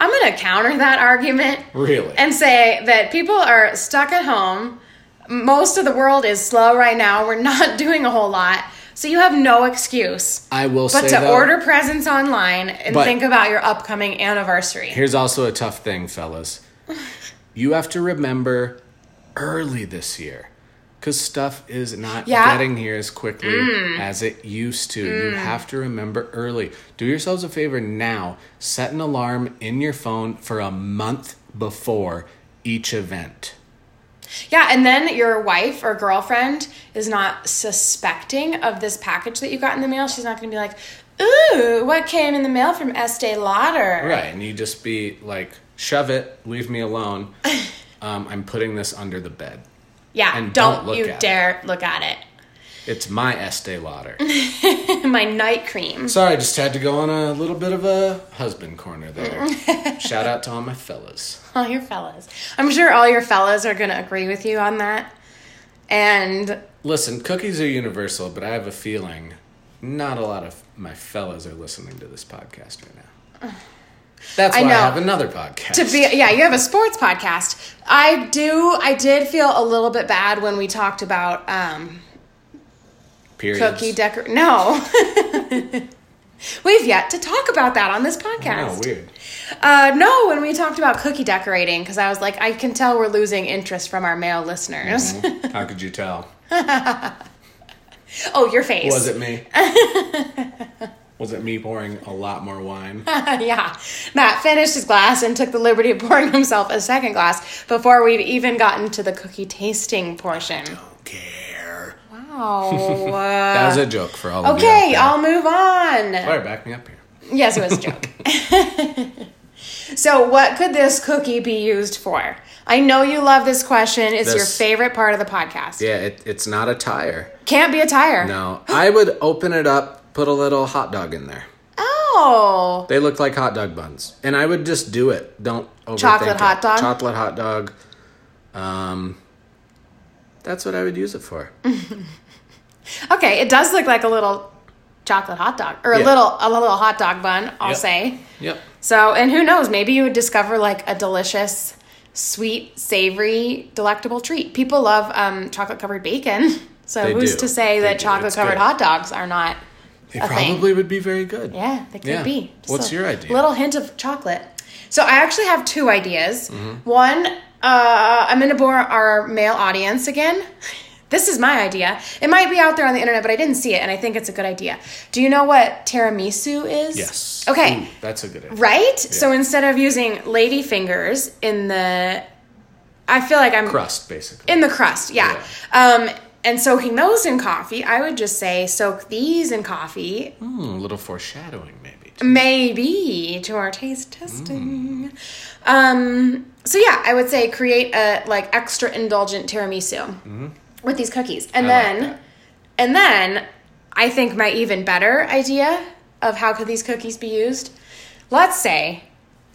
I'm going to counter that argument Really? and say that people are stuck at home most of the world is slow right now. We're not doing a whole lot. So you have no excuse I will but say to though, order presents online and think about your upcoming anniversary. Here's also a tough thing, fellas. You have to remember early this year because stuff is not Yeah. Mm. getting here as quickly as it used to. You have to remember early. Do yourselves a favor now. Set an alarm in your phone for a month before each event. Yeah, and then your wife or girlfriend is not suspecting of this package that you got in the mail. She's not going to be like, "Ooh, what came in the mail from Estee Lauder?" Right, and you just be like, shove it, leave me alone. Um, I'm putting this under the bed. Yeah, And don't, don't you dare look at it. It's my Estee Lauder. My night cream. Sorry, I just had to go on a little bit of a husband corner there. Shout out to all my fellas. All your fellas. I'm sure all your fellas are going to agree with you on that. And Listen, cookies are universal, but I have a feeling not a lot of my fellas are listening to this podcast right now. That's I why I, know. have another podcast. to be yeah, you have a sports podcast. I do I did feel a little bit bad when we talked about um Periods. cookie decor No. We've yet to talk about that on this podcast. weird. Uh, no, when we talked about cookie decorating, because I was like, I can tell we're losing interest from our male listeners. How could you tell? oh, your face. Was it me? Was it me pouring a lot more wine? yeah. Matt finished his glass and took the liberty of pouring himself a second glass before we'd even gotten to the cookie tasting portion. Don't care. Wow. That was a joke for all of you. okay, I'll move on. there. All right, back me up here. Yes, it was a joke. so, what could this cookie be used for? I know you love this question. It's your favorite part of the podcast. Yeah, it, it's not a tire. Can't be a tire. No, I would open it up, put a little hot dog in there. Oh. They look like hot dog buns, and I would just do it. Don't overthink it. Chocolate it. hot dog? Chocolate hot dog. Um, that's what I would use it for. Okay, it does look like a little chocolate hot dog or a Yeah. little a little hot dog bun, I'll Yep. say. Yep. So, and who knows, maybe you would discover like a delicious, sweet, savory, delectable treat. People love um, chocolate covered bacon. So, They who's do. to say They that chocolate covered hot dogs are not They a thing? probably would be very good. Yeah, they could Yeah. be. What's your idea? Little hint of chocolate. So, I actually have two ideas. Mm-hmm. One, uh, I'm going to bore our male audience again. This is my idea. It might be out there on the internet, but I didn't see it, and I think it's a good idea. Do you know what tiramisu is? Yes. Okay. Ooh, that's a good idea. Right? So instead of using lady fingers in the I feel like I'm Crust, basically. in the crust, yeah. Um and soaking those in coffee, I would just say soak these in coffee, Hmm, a little foreshadowing, maybe. maybe to our taste testing. Um so yeah, I would say create a like extra indulgent tiramisu with these cookies. And I then that. and then I think my even better idea of how could these cookies be used. Let's say,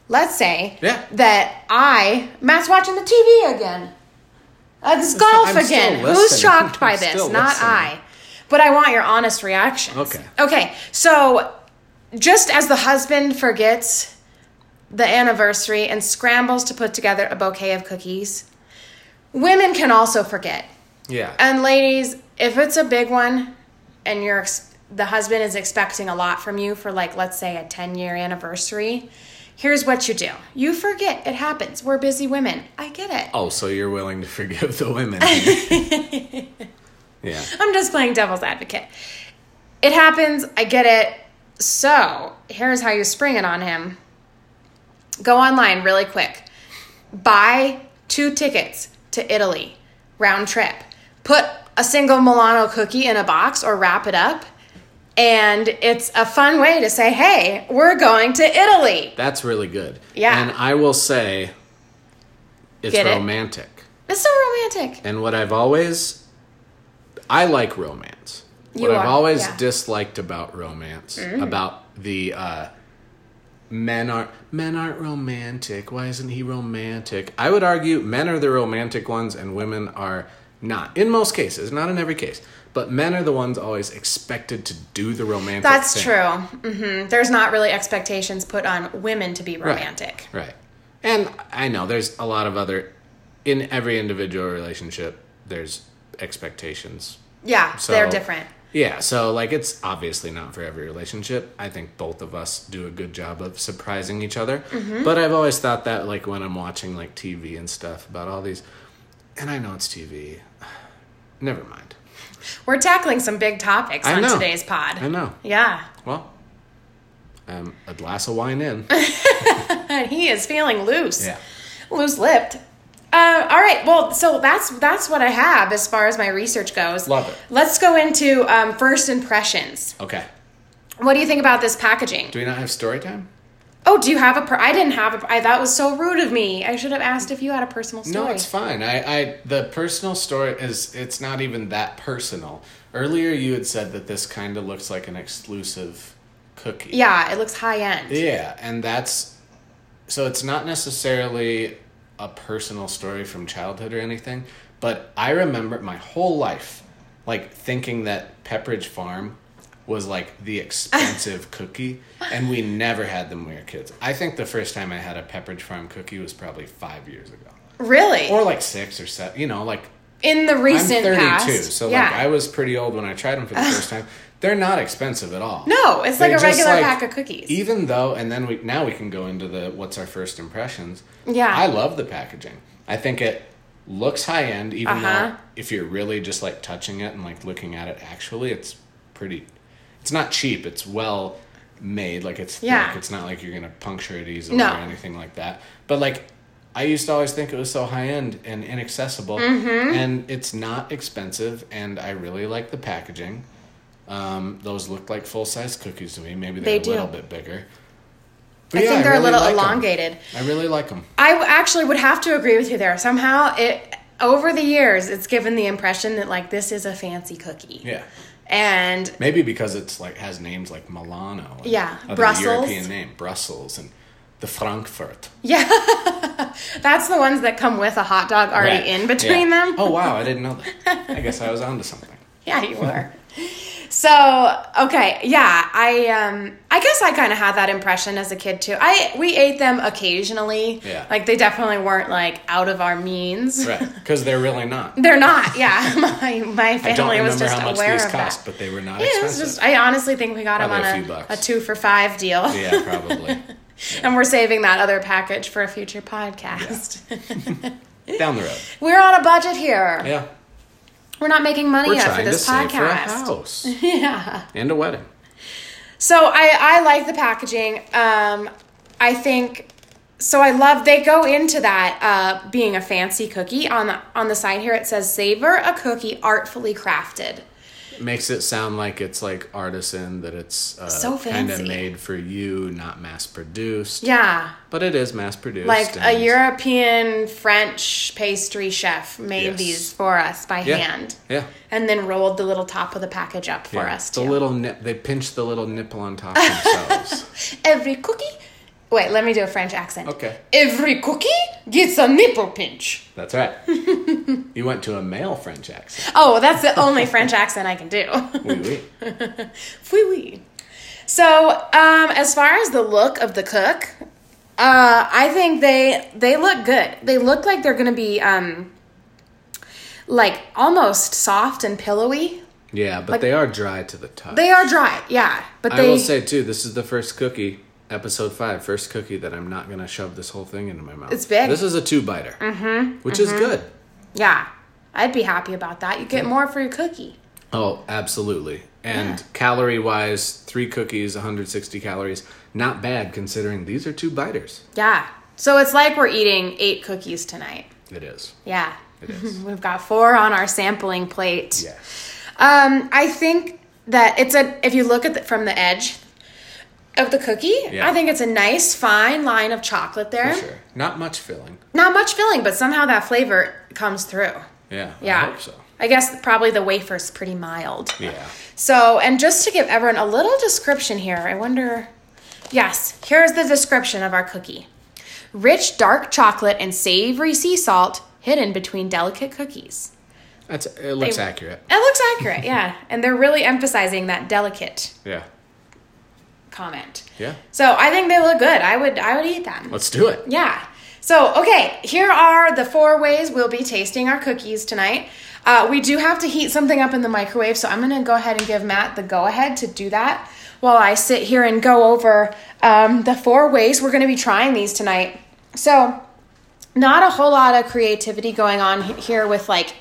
let's say Yeah. that I Matt's watching the TV again. Uh, this golf I'm again. Who's shocked by I'm this? Not listening. I. But I want your honest reactions. Okay. Okay. So just as the husband forgets the anniversary and scrambles to put together a bouquet of cookies, women can also forget. Yeah. And ladies, if it's a big one and you're ex- the husband is expecting a lot from you for like let's say a 10 year anniversary, here's what you do. You forget. It happens. We're busy women. I get it. oh, so you're willing to forgive the women? yeah. I'm just playing devil's advocate. It happens. I get it. So, here's how you spring it on him. Go online really quick. Buy two tickets to Italy, round trip. Put a single Milano cookie in a box or wrap it up. And it's a fun way to say, hey, we're going to Italy. That's really good. Yeah. And I will say, it's Get it? romantic. It's so romantic. And what I've always, I like romance. You what I've always yeah. Disliked about romance, about the uh, men aren't men aren't romantic. Why isn't he romantic? I would argue men are the romantic ones and women are not. In most cases, not in every case, but men are the ones always expected to do the romantic. That's thing. true. hmm There's not really expectations put on women to be romantic. Right. And I know there's a lot of other in every individual relationship there's expectations. Yeah, So- they're different. Yeah, so like it's obviously not for every relationship. I think both of us do a good job of surprising each other. Mm-hmm. But I've always thought that like when I'm watching like TV and stuff about all these and I know it's TV. Never mind. We're tackling some big topics I on know. today's pod. I know. Yeah. Well, um, a glass of wine in. And he is feeling loose. Yeah. Loose lipped. Uh, all right. Well, so that's that's what I have as far as my research goes. Love it. Let's go into um, first impressions. Okay. What do you think about this packaging? Do we not have story time? Oh, do you have a? Per- I didn't have a. I, that was so rude of me. I should have asked if you had a personal story. No, it's fine. I, I the personal story is it's not even that personal. Earlier you had said that this kind of looks like an exclusive cookie. Yeah, it looks high end. Yeah, and that's so it's not necessarily a personal story from childhood or anything, but I remember my whole life like thinking that Pepperidge Farm was like the expensive cookie and we never had them when we were kids. I think the first time I had a Pepperidge Farm cookie was probably 5 years ago. Really? Or like 6 or 7, you know, like In the recent I'm 32, past. so yeah. like I was pretty old when I tried them for the first time. They're not expensive at all. no, it's like They're a regular like- pack of cookies. Even though, and then we now we can go into the what's our first impressions. Yeah. I love the packaging. I think it looks high end, even Uh-huh. though if you're really just like touching it and like looking at it, actually, it's pretty. It's not cheap. It's well made. Like it's Yeah. thick. It's not like you're gonna puncture it easily No. or anything like that. But like. I used to always think it was so high end and inaccessible, Mm-hmm. and it's not expensive. And I really like the packaging. Um, those look like full size cookies to me. Maybe they're They a little bit bigger. I yeah, think they're really a little like elongated. I really like them. I actually would have to agree with you there. Somehow, it over the years, it's given the impression that like this is a fancy cookie. Yeah. And Maybe because it's like has names like Milano. and Yeah, Brussels. European name Brussels and the Frankfurt. yeah, that's the ones that come with a hot dog already Right. in between Yeah. them. Oh wow, I didn't know that. I guess I was onto something. Yeah, you were. so okay, yeah, I um, I guess I kind of had that impression as a kid too. I we ate them occasionally. Yeah. like they definitely weren't like out of our means. Right. Because they're really not. They're not. Yeah, my my I don't family was remember just how much aware these of cost, that. but they were not Yeah, it was expensive. just. I honestly think we got them on a a, two for five deal. yeah, probably. and we're saving that other package for a future podcast. Down the road. we're on a budget here. Yeah. We're not making money We're yet for this for podcast. house Yeah. and a wedding. So I I like the packaging. Um, I think so. I love they go into that uh, being a fancy cookie on the on the side here. It says savor a cookie artfully crafted. Makes it sound like it's like artisan that it's uh, So kind of made for you not mass produced. Yeah, but it is mass produced like a European French pastry chef made Yes. these for us by yeah. hand, yeah. And then rolled the little top of the package up for yeah. us the little nip they pinch the little nipple on top themselves. Every cookie. Wait, let me do a French accent. okay Every cookie gets a nipple pinch. that's right you went to a male french accent Oh, that's the only French accent I can do. oui, oui. Oui, oui. So, um, as far as the look of the cook, uh, I think they they look good. They look like they're gonna be um, like almost soft and pillowy. yeah but Like- they are dry to the touch They are dry, yeah, but i they will say too this is the first cookie episode five first cookie that i'm not gonna shove this whole thing into my mouth It's big. this is a two biter mm-hmm, which is good yeah, I'd be happy about that. You get more for your cookie. Oh, absolutely. And Yeah. calorie wise, three cookies, 160 calories. Not bad considering these are two biters. Yeah. So it's like we're eating eight cookies tonight. It is. Yeah. It is. We've got four on our sampling plate. yeah. Um, I think that it's a if you look at the, from the edge of the cookie, Yeah. I think it's a nice fine line of chocolate there. For sure. Not much filling. Not much filling, but somehow that flavor comes through. Yeah. Yeah. I hope so. I guess probably the wafer's pretty mild. Yeah. So, and just to give everyone a little description here, I wonder. Yes, here's the description of our cookie rich dark chocolate and savory sea salt hidden between delicate cookies. That's it looks They- accurate. It looks accurate, yeah. And they're really emphasizing that delicate Yeah. Comment. Yeah. So I think they look good. I would I would eat them. Let's do it. Yeah. So, okay, here are the four ways we'll be tasting our cookies tonight. Uh, we do have to heat something up in the microwave, so I'm going to go ahead and give Matt the go ahead to do that while I sit here and go over um, the four ways we're going to be trying these tonight. So, not a whole lot of creativity going on here with like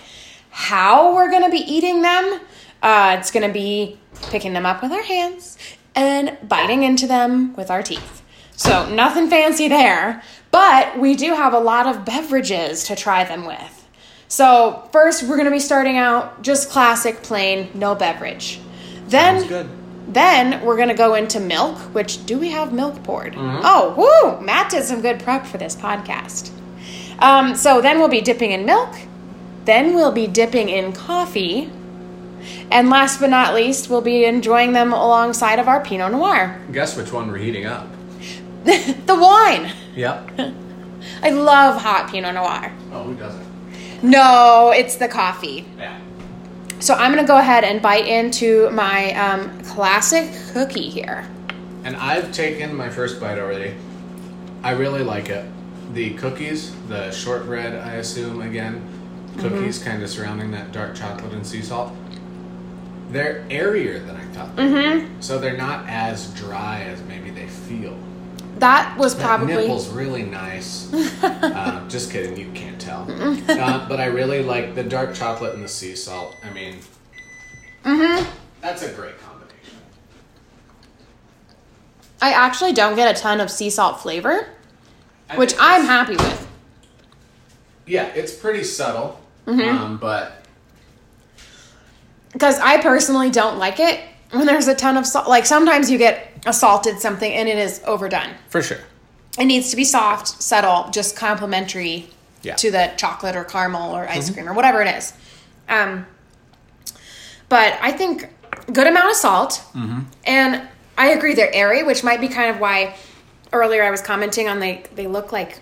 how we're going to be eating them. Uh, it's going to be picking them up with our hands and biting into them with our teeth. So, nothing fancy there, but we do have a lot of beverages to try them with. So, first, we're going to be starting out just classic, plain, no beverage. Then, then we're going to go into milk, which do we have milk poured? Mm-hmm. Oh, woo! Matt did some good prep for this podcast. Um, so, then we'll be dipping in milk. Then we'll be dipping in coffee. And last but not least, we'll be enjoying them alongside of our Pinot Noir. Guess which one we're heating up? the wine. Yep. I love hot Pinot Noir. Oh, who doesn't? No, it's the coffee. Yeah. So I'm gonna go ahead and bite into my um, classic cookie here. And I've taken my first bite already. I really like it. The cookies, the shortbread, I assume, again, cookies kind of surrounding that dark chocolate and sea salt. They're airier than I thought. be. So they're not as dry as maybe they feel. That was That probably nipple's really nice. uh, just kidding, you can't tell. Uh, but I really like the dark chocolate and the sea salt. I mean, Mm-hmm. that's a great combination. I actually don't get a ton of sea salt flavor, I which I'm happy with. Yeah, it's pretty subtle, Mm-hmm. um, but Because I personally don't like it when there's a ton of salt. Like sometimes you get a salted something and it is overdone. for sure. It needs to be soft, subtle, just complementary Yeah. to the chocolate or caramel or ice mm-hmm. cream or whatever it is. Um, but I think good amount of salt, mm-hmm. and I agree they're airy, which might be kind of why earlier I was commenting on they they look like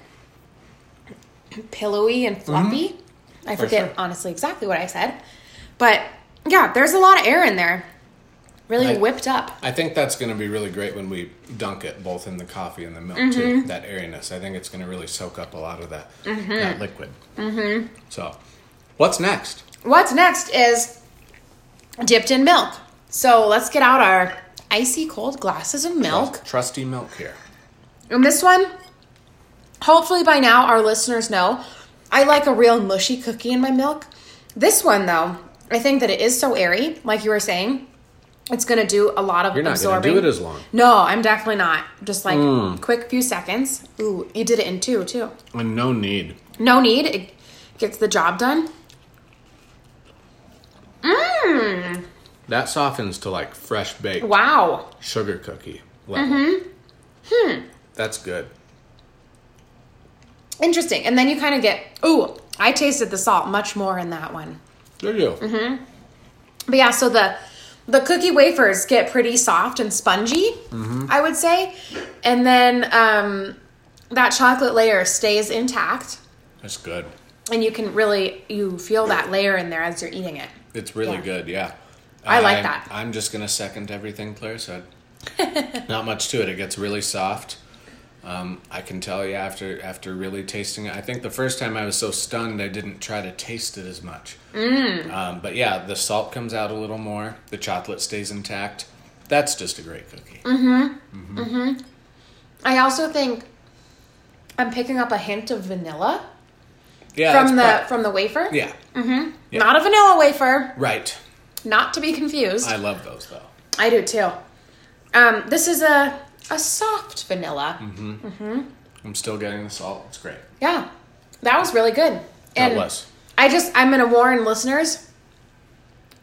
pillowy and fluffy. Mm-hmm. I forget sure. honestly exactly what I said, but yeah, there's a lot of air in there, really Right. whipped up. I think that's going to be really great when we dunk it, both in the coffee and the milk Mm-hmm. too. That airiness, I think it's going to really soak up a lot of that Mm-hmm. that liquid. Mm-hmm. So, what's next? What's next is dipped in milk. So let's get out our icy cold glasses of milk. Trusty milk here. And this one, hopefully by now our listeners know, I like a real mushy cookie in my milk. This one though, I think that it is so airy, like you were saying. It's gonna do a lot of You're not going absorbing. to do it as long. no, I'm definitely not. Just like Mm. quick few seconds. Ooh, you did it in two too. And no need. No need. It gets the job done. Mmm. That softens to like fresh baked Wow. sugar cookie level. Mm-hmm. Hmm. That's good. Interesting. And then you kind of get, ooh, I tasted the salt much more in that one. You. Mm-hmm. But yeah, so the the cookie wafers get pretty soft and spongy, I would say. And then um, that chocolate layer stays intact That's good. and you can really you feel that layer in there as you're eating it. It's really Yeah. good, yeah. I like I'm- that. I'm just gonna second everything Claire said. Not much to it. It gets really soft. Um, I can tell you after after really tasting it. I think the first time I was so stunned, I didn't try to taste it as much. Mm. Um, but yeah, the salt comes out a little more. The chocolate stays intact. That's just a great cookie. Mm. I also think I'm picking up a hint of vanilla Yeah, from the from the wafer. yeah, Yeah. Not a vanilla wafer, right. not to be confused. I love those though. I do too. Um, this is a a soft vanilla. Mm. I'm still getting the salt. It's great. Yeah, that was really good. That And was. I just I'm gonna warn listeners: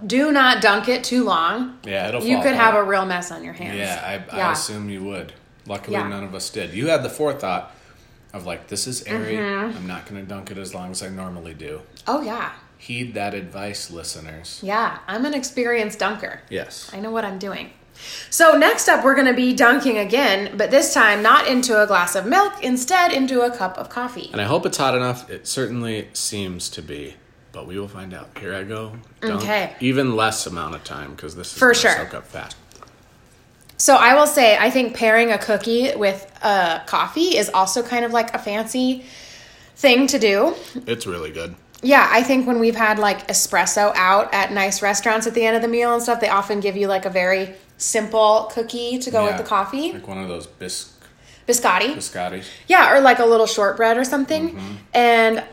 do not dunk it too long. Yeah, it'll. You could have a real mess on your hands. Yeah, I, I assume you would. Luckily, Yeah. none of us did. You had the forethought of like, this is airy. Mm-hmm. I'm not going to dunk it as long as I normally do. Oh yeah, Heed that advice, listeners. yeah. I'm an experienced dunker. Yes. I know what I'm doing. So next up, we're gonna be dunking again, but this time not into a glass of milk, instead into a cup of coffee. And I hope it's hot enough. It certainly seems to be, but we will find out. Here I go. Dunk. Okay. Even less amount of time because this is For gonna sure. soak up fast. So I will say, I think pairing a cookie with a coffee is also kind of like a fancy thing to do. It's really good. Yeah, I think when we've had like espresso out at nice restaurants at the end of the meal and stuff, they often give you like a very simple cookie to go with the coffee. Like one of those bis- Biscotti. biscottis. Yeah, or like a little shortbread or something. And I Mm-hmm.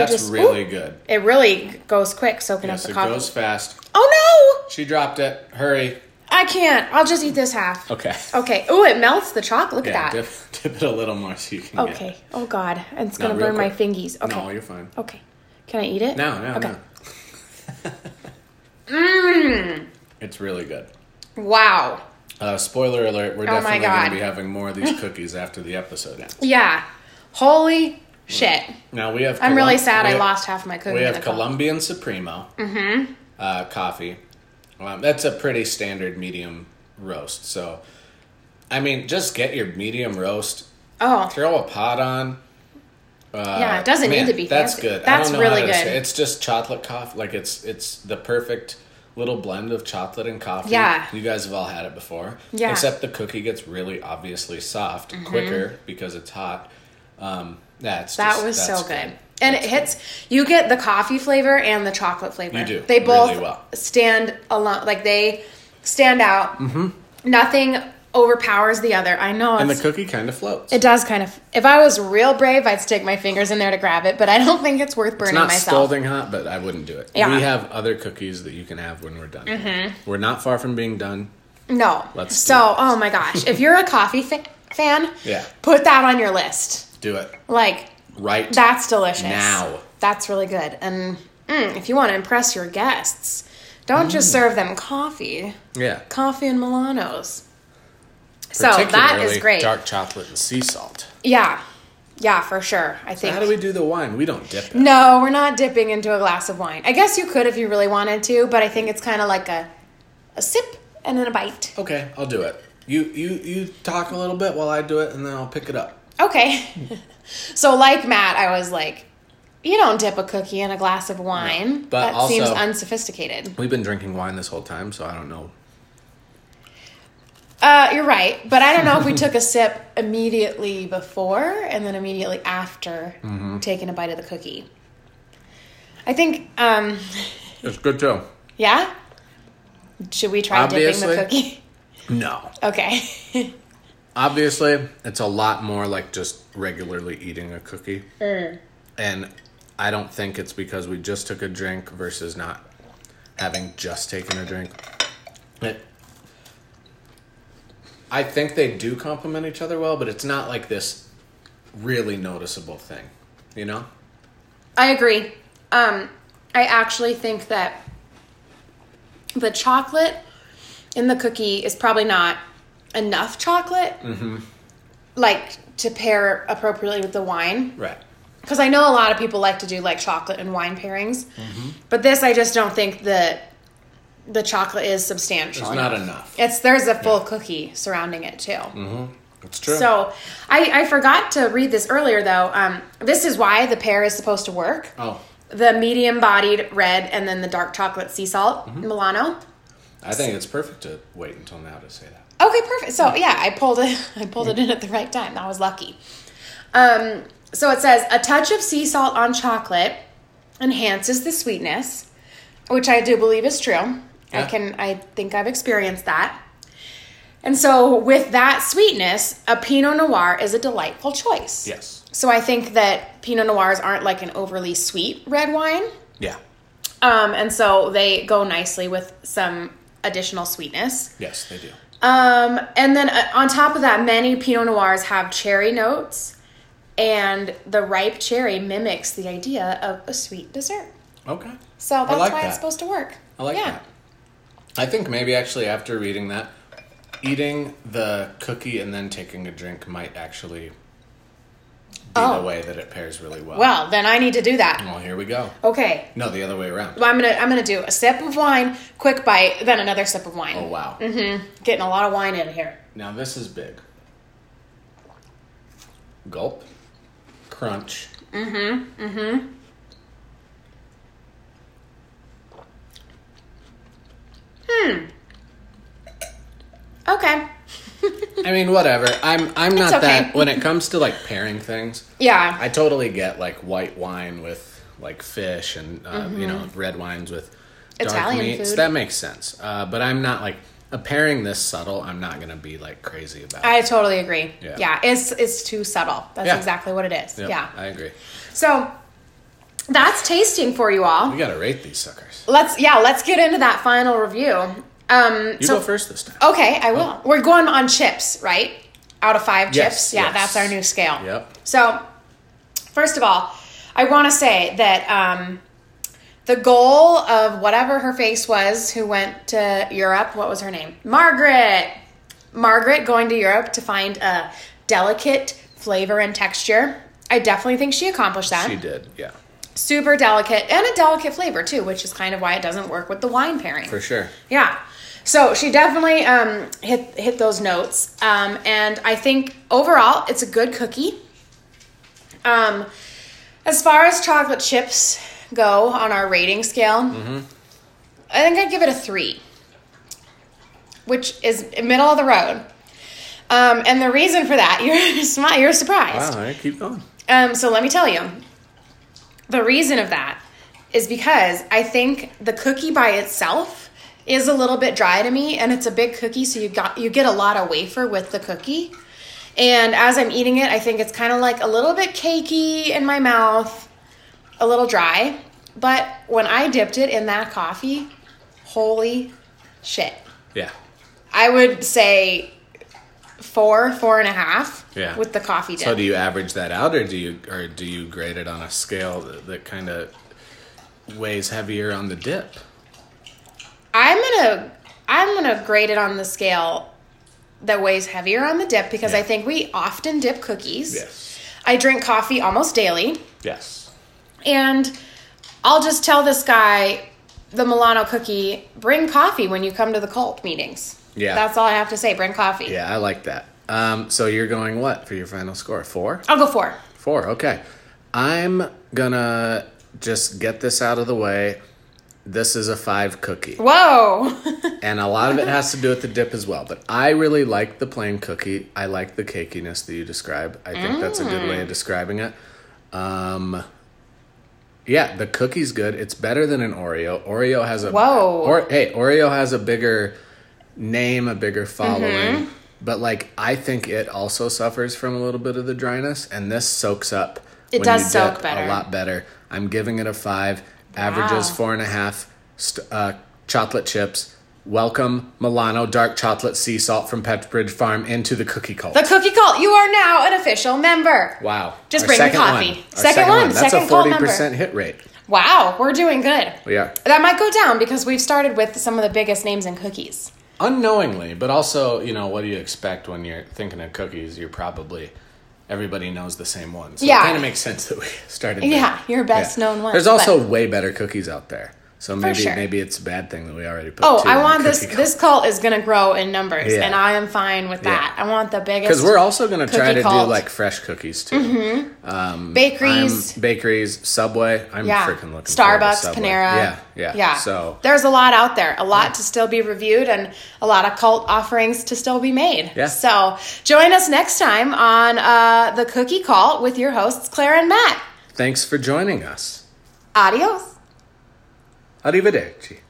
That's just really ooh, good. It really goes quick soaking Yes, up the it coffee. goes fast. Oh no! She dropped it. Hurry. I can't. I'll just eat this half. Okay. Okay. Oh, it melts the chocolate. Look Yeah, at that. dip, dip it a little more so you can get. Okay. Oh God, and it's No, gonna burn my fingies. Okay. No, you're fine. Okay. Can I eat it? No, no, Okay. no. Mmm. It's really good. Wow. Uh, spoiler alert: We're Oh definitely going to be having more of these cookies after the episode ends. Yeah. Holy shit. Now we have. I'm really sad I have- lost half my cookies. We have. Colombian Supremo Mm-hmm. uh, coffee. Um, that's a pretty standard medium roast. So, I mean, just get your medium roast. Oh. Throw a pot on. Uh, Yeah, it doesn't need to be Fancy. That's good. That's I don't know really good. say- It's just chocolate coffee. Like it's it's the perfect little blend of chocolate and coffee. Yeah. you guys have all had it before. Yeah. Mm-hmm. Except the cookie gets really obviously soft quicker because it's hot. Um, yeah, it's That just- was so that's good. And That's it hits you get the coffee flavor and the chocolate flavor. You do, They both really well. stand alone like they stand out. Mm-hmm. Nothing overpowers the other. I know And the cookie kind of floats. it does kind of if I was real brave, I'd stick my fingers in there to grab it, but I don't think it's worth It's burning not myself. scalding hot, but I wouldn't do it. Yeah. We have other cookies that you can have when we're done. Mm-hmm. We're not far from being done. No. Let's so, oh my gosh, if you're a coffee fa- fan, Yeah. put that on your list. Do it Like right That's delicious. Now. That's really good. And mm, if you want to impress your guests, don't Mm. just serve them coffee. Yeah. Coffee and Milanos. So that is great. Dark chocolate and sea salt. Yeah. Yeah, for sure. I think. How do we do the wine? We don't dip it. no, we're not dipping into a glass of wine. I guess you could if you really wanted to, but I think it's kind of like a a sip and then a bite. Okay, I'll do it. You you you talk a little bit while I do it, and then I'll pick it up. Okay. so like Matt, I was like, you don't dip a cookie in a glass of wine. but that also- seems unsophisticated. We've been drinking wine this whole time, so I don't know. Uh, you're right, but I don't know if we took a sip immediately before and then immediately after Mm-hmm. taking a bite of the cookie. I think, um, It's good too. yeah. Should we try Obviously. dipping the cookie? No. Okay. Obviously, it's a lot more like just regularly eating a cookie. Mm. And I don't think it's because we just took a drink versus not having just taken a drink. It, I think they do complement each other well, but it's not like this really noticeable thing, you know? I agree. Um, I actually think that the chocolate in the cookie is probably not enough chocolate, Mm-hmm. like to pair appropriately with the wine. Right. because I know a lot of people like to do like chocolate and wine pairings, Mm-hmm. but this I just don't think that the chocolate is substantial. It's not enough. It's there's a full cookie surrounding it too. Mm-hmm. It's true. So I, I forgot to read this earlier though. Um, this is why the pair is supposed to work. oh, The medium bodied red and then the dark chocolate sea salt Mm-hmm. Milano. I think it's perfect to wait until now to say that. Okay, perfect. So yeah, I pulled it. I pulled it in at the right time. That was lucky. Um, so it says a touch of sea salt on chocolate enhances the sweetness, which I do believe is true. I can. I think I've experienced that. And so with that sweetness, a Pinot Noir is a delightful choice. Yes. So I think that Pinot Noirs aren't like an overly sweet red wine. Yeah. Um, and so they go nicely with some additional sweetness. Yes, they do. Um, and then uh, on top of that, many Pinot Noirs have cherry notes, and the ripe cherry mimics the idea of a sweet dessert. Okay. So that's like why that. it's supposed to work. I like yeah. that. I think maybe actually after reading that, eating the cookie and then taking a drink might actually be Oh. the way that it pairs really well. Well, then I need to do that. well, here we go. Okay. No, the other way around. Well, I'm gonna I'm gonna do a sip of wine, quick bite, then another sip of wine. Oh wow. Mm-hmm. Getting a lot of wine in here. Now this is big. Gulp. Crunch. Okay. I mean, whatever. I'm I'm not okay. that when it comes to like pairing things. Yeah. I totally get like white wine with like fish and uh, you know red wines with dark Mm-hmm. Italian meats. food. That makes sense. Uh, but I'm not like a pairing this subtle. I'm not gonna be like crazy about. It. I totally agree. Yeah. Yeah. it's it's too subtle. That's Yeah. exactly what it is. Yep, Yeah. I agree. So that's tasting for you all. We gotta rate these suckers. Let's yeah, let's get into that final review. Um You so go first this time. Okay, I will. We're going on chips, right? Out of five Yes, chips. Yeah, yes. that's our new scale. Yep. So, first of all, I want to say that um, the goal of whatever her face was who went to Europe, what was her name? Margaret. Margaret going to Europe to find a delicate flavor and texture. I definitely think she accomplished that She did. Yeah, super delicate and a delicate flavor too, which is kind of why it doesn't work with the wine pairing. for sure. Yeah. So she definitely um, hit hit those notes, um, and I think overall it's a good cookie. Um, as far as chocolate chips go on our rating scale, I think I'd give it a three, which is middle of the road. Um, and the reason for that, you're smi- you're surprised. Wow. Right, keep going. Um, so let me tell you, the reason of that is because I think the cookie by itself is a little bit dry to me, and it's a big cookie, so you got you get a lot of wafer with the cookie. And as I'm eating it, I think it's kind of like a little bit cakey in my mouth, a little dry. But when I dipped it in that coffee, holy shit! Yeah. I would say four, four and a half. Yeah. With the coffee dip. So do you average that out, or do you or do you grade it on a scale that, that kind of weighs heavier on the dip? I'm gonna I'm gonna grade it on the scale that weighs heavier on the dip because Yeah. I think we often dip cookies. Yes. I drink coffee almost daily, Yes. and I'll just tell this guy, the Milano cookie, bring coffee when you come to the cult meetings. Yeah. that's all I have to say. Bring coffee. Yeah, I like that. Um, so you're going what for your final score? Four. I'll go four. Four. Okay. I'm gonna just get this out of the way. This is a five cookie. Whoa. And a lot of it has to do with the dip as well. But I really like the plain cookie. I like the cakiness that you describe. I think that's a good way of describing it. Um, yeah, the cookie's good. It's better than an Oreo. Oreo has a Whoa. Or, hey, Oreo has a bigger name, a bigger following. Mm-hmm. But like, I think it also suffers from a little bit of the dryness, and this soaks up. It does soak better. A lot better. I'm giving it a five. Averages four and a half. St- uh, chocolate chips. Welcome Milano dark chocolate sea salt from Pepperidge Farm into the cookie cult. the cookie cult. You are now an official member. wow. Just Our bring the coffee. One. Our Second one. That's Second a 40% hit rate. Wow, we're doing good. We are. That might go down because we've started with some of the biggest names in cookies. Unknowingly, but also, you know, what do you expect when you're thinking of cookies? You're probably everybody knows the same ones. So Yeah. it kind of makes sense that we started. there. Yeah, your best known one. There's also way better cookies out there. So maybe sure. maybe it's a bad thing that we already put. Oh, I want this. cookie This cult is going to grow in numbers, Yeah. and I am fine with that. I want the biggest. because we're also going to try to do like fresh cookies too. Um, bakeries. I'm- bakeries, Subway. I'm yeah, freaking looking. Starbucks. Panera. Yeah, yeah, yeah. So there's a lot out there, a lot to still be reviewed, and a lot of cult offerings to still be made. Yeah. So join us next time on uh, the Cookie Cult with your hosts Claire and Matt. thanks for joining us. Adios. Arrivederci.